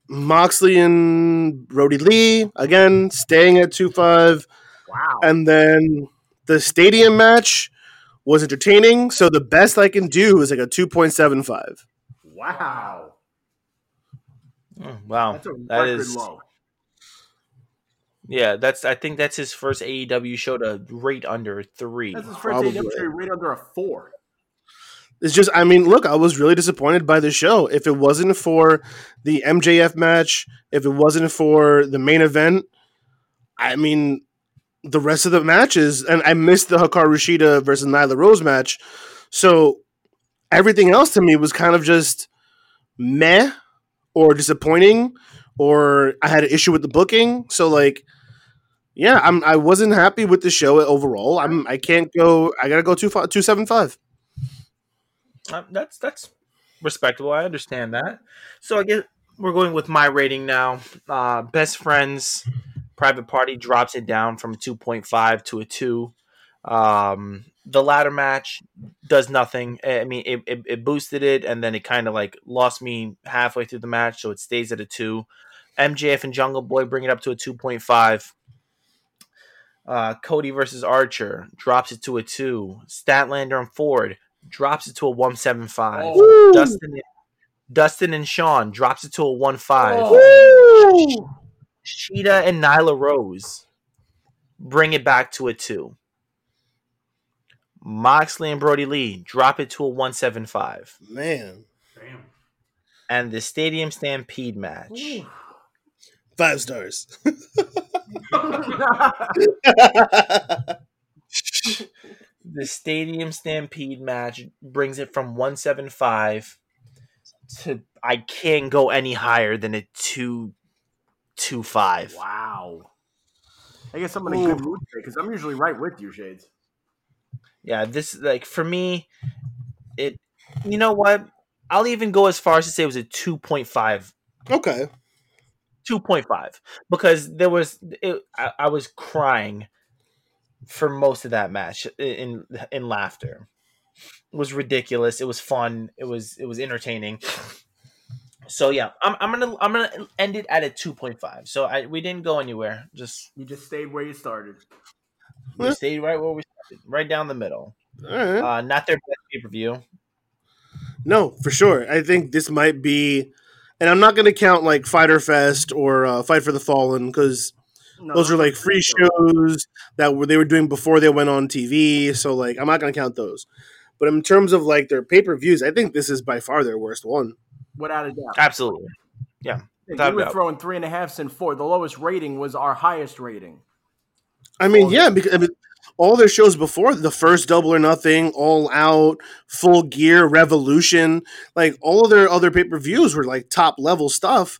Moxley and Brodie Lee again staying at two five. Wow. And then the stadium match was entertaining. So the best I can do is like a 2.75. wow. Mm, Wow, That's a that record is low. yeah. That's I think that's his first AEW show to rate under three. That's his first Probably. AEW show right under a four. It's just, I mean, look, I was really disappointed by the show. If it wasn't for the MJF match, if it wasn't for the main event, I mean, the rest of the matches, and I missed the Hikaru Shida versus Nyla Rose match. So everything else to me was kind of just meh or disappointing, or I had an issue with the booking. So, like, yeah, I'm I wasn't happy with the show overall. I'm I can't go. I gotta go two five two seven five. Uh, that's that's respectable. I understand that. So I guess we're going with my rating now. Uh, best friends, private party drops it down from a two point five to a two. Um, the ladder match does nothing. I mean, it, it, it boosted it, and then it kind of like lost me halfway through the match, so it stays at a two. MJF and Jungle Boy bring it up to a two point five. Uh, Cody versus Archer drops it to a two. Statlander and Ford drops it to a one seven five. Oh. Dustin, Dustin and Shawn drops it to a one five. Oh. Shida and Nyla Rose bring it back to a two. Moxley and Brodie Lee drop it to a one seven five. Man, Damn. And the Stadium Stampede match. five stars. (laughs) the Stadium Stampede match brings it from 175 to I can't go any higher than a 225. wow. I guess I'm in a good mood today because I'm usually right with you, Shades. Yeah, this like for me it you know what? I'll even go as far as to say it was a 2.5 okay. 2.5 because there was it, I, I was crying for most of that match in in laughter. It was ridiculous. It was fun. It was it was entertaining. So yeah, I'm, I'm gonna I'm gonna end it at a 2.5. So I we didn't go anywhere. Just You just stayed where you started. we stayed right where we started, right down the middle. All right. Uh, not their best pay per view. No, for sure. I think this might be, and I'm not going to count like Fyter Fest or uh, Fight for the Fallen because No, those are like free shows that were they were doing before they went on TV. So like, I'm not going to count those. But in terms of like their pay per views, I think this is by far their worst one. Without a doubt. Absolutely. Yeah. without we were throwing three and a halfs and four. The lowest rating was our highest rating. I mean, All yeah, because I mean, all their shows before the first Double or Nothing, All Out, Full Gear, Revolution, like all of their other pay per views were like top level stuff,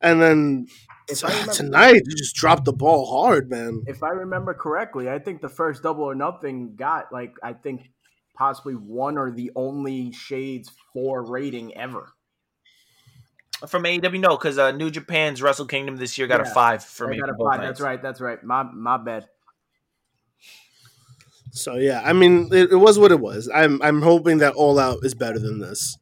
and then If I remember- tonight they just dropped the ball hard, man. If I remember correctly, I think the first double or nothing got like I think possibly one or the only Shades four rating ever. From AEW, no, because uh, New Japan's Wrestle Kingdom this year got a five for I me. got a five. That's right. That's right. My my bad. So yeah, I mean, it, it was what it was. I'm I'm hoping that All Out is better than this.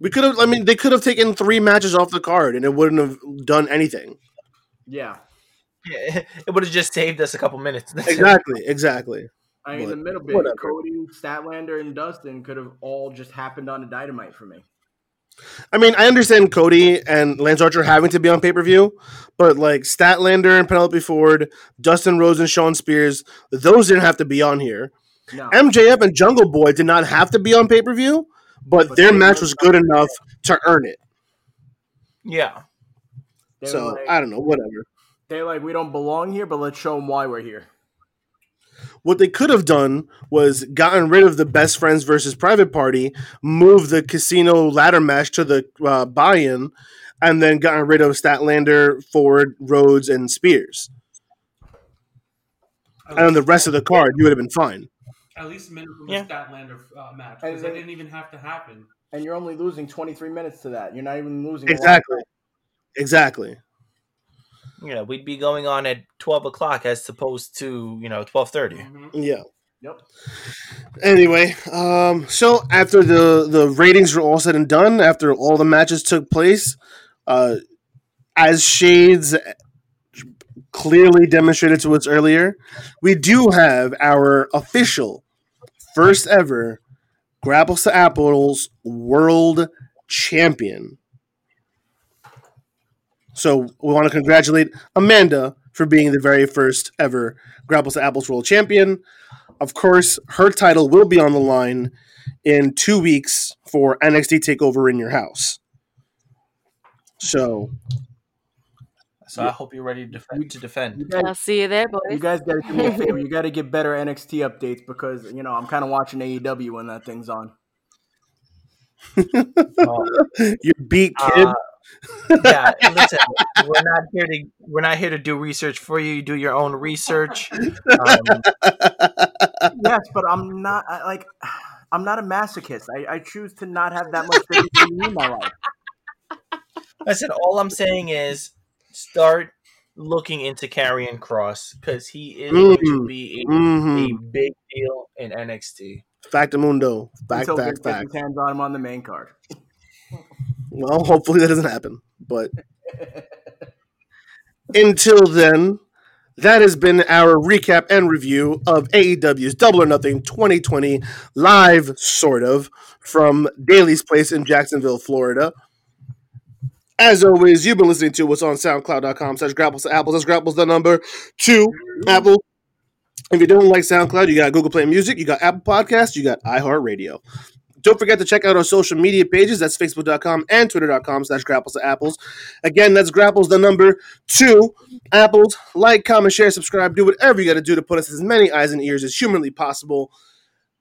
We could have. I mean, they could have taken three matches off the card, and it wouldn't have done anything. Yeah. (laughs) it would have just saved us a couple minutes. (laughs) Exactly. Exactly. I mean, But the middle bit, whatever. Cody, Statlander, and Dustin could have all just happened on a dynamite for me. I mean, I understand Cody and Lance Archer having to be on pay per view, but like Statlander and Penelope Ford, Dustin Rhodes and Shawn Spears, those didn't have to be on here. No. MJF and Jungle Boy did not have to be on pay per view, but But their match was good enough to earn it. yeah. They So like, I don't know, whatever. they're like, we don't belong here, but let's show them why we're here. What they could have done was gotten rid of the best friends versus private party, move the casino ladder match to the uh, buy-in, and then gotten rid of Statlander, Ford, Rhodes, and Spears. And on the rest of the card, you would have been fine. At least minute from Yeah. the Statlander uh, match And because that didn't even have to happen. and you're only losing 23 minutes to that. You're not even losing a lot of Exactly. Exactly. You know, we'd be going on at twelve o'clock as opposed to you know twelve thirty. Mhm. Yeah. Yep. Anyway, um, so after the the ratings were all said and done, after all the matches took place, uh, as Shades clearly demonstrated to us earlier, we do have our official first ever Grapples to Apples World Champion. So we want to congratulate Amanda for being the very first ever Grapples to Apples World Champion. Of course, her title will be on the line in two weeks for NXT Takeover in Your House. So So I hope you're ready to defend. To defend. Guys, I'll see you there, boys. you guys got to do me a favor. (laughs) You got to get better NXT updates because you know I'm kind of watching AEW when that thing's on. (laughs) Oh, you're beat, kid. uh, yeah, listen, we're not here to we're not here to do research for you. You do your own research. Um, yes, but I'm not I, like I'm not a masochist. I, I choose to not have that much WWE in my life. listen, all I'm saying is start looking into Karrion Kross because he is going to Mm. be a, hmm a big deal in NXT. Factamundo. Fact, Until fact, Vince gets fact. hands on him on the main card. Well, hopefully that doesn't happen. But until then, that has been our recap and review of AEW's Double or Nothing 2020 live, sort of, from Daly's Place in Jacksonville, Florida. As always, you've been listening to what's on SoundCloud.com slash grapples to apples. That's grapples the number two Apple. If you don't like SoundCloud, you got Google Play Music, you got Apple Podcasts, you got iHeartRadio. Don't forget to check out our social media pages. That's facebook.com and twitter.com slash grapples to apples. Again, that's grapples the number two. Apples. Like, comment, share, subscribe. Do whatever you got to do to put us as many eyes and ears as humanly possible.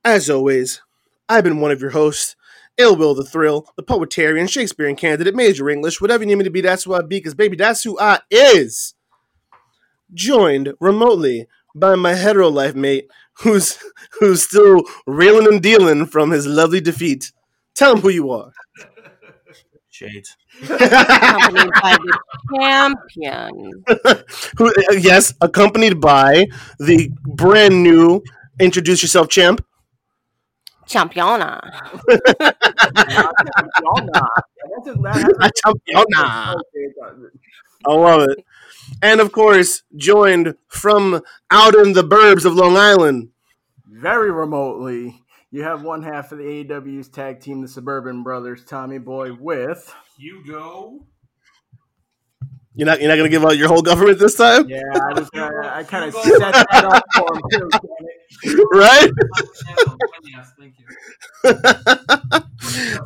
As always, I've been one of your hosts, Ill Will the Thrill, the poetarian, Shakespearean candidate, major English, whatever you need me to be, that's who I be, because baby, that's who I is. Joined remotely by my hetero life mate, who's who's still reeling and dealing from his lovely defeat. Tell him who you are. Shades. Accompanied by the champion. (laughs) who, uh, yes, accompanied by the brand new Introduce Yourself champ. Championa. Y'all not. That's a- that has- Championa. I love it. And of course, joined from out in the burbs of Long Island. Very remotely, you have one half of the AEW's tag team, the Suburban Brothers, Tommy Boy, with Hugo. You're not you're not gonna give out your whole government this time, yeah, I was gonna, I kind of set that up for him too. (laughs) right? yes, thank you.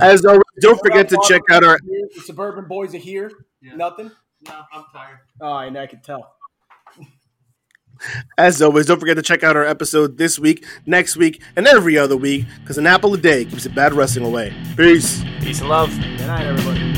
As always, don't forget to check out our The Suburban Boys are here. Yeah. Nothing. No, I'm tired. Oh, and I can tell. as always, don't forget to check out our episode this week, next week, and every other week, because an apple a day keeps a bad wrestling away. Peace. Peace and love. Good night, everybody.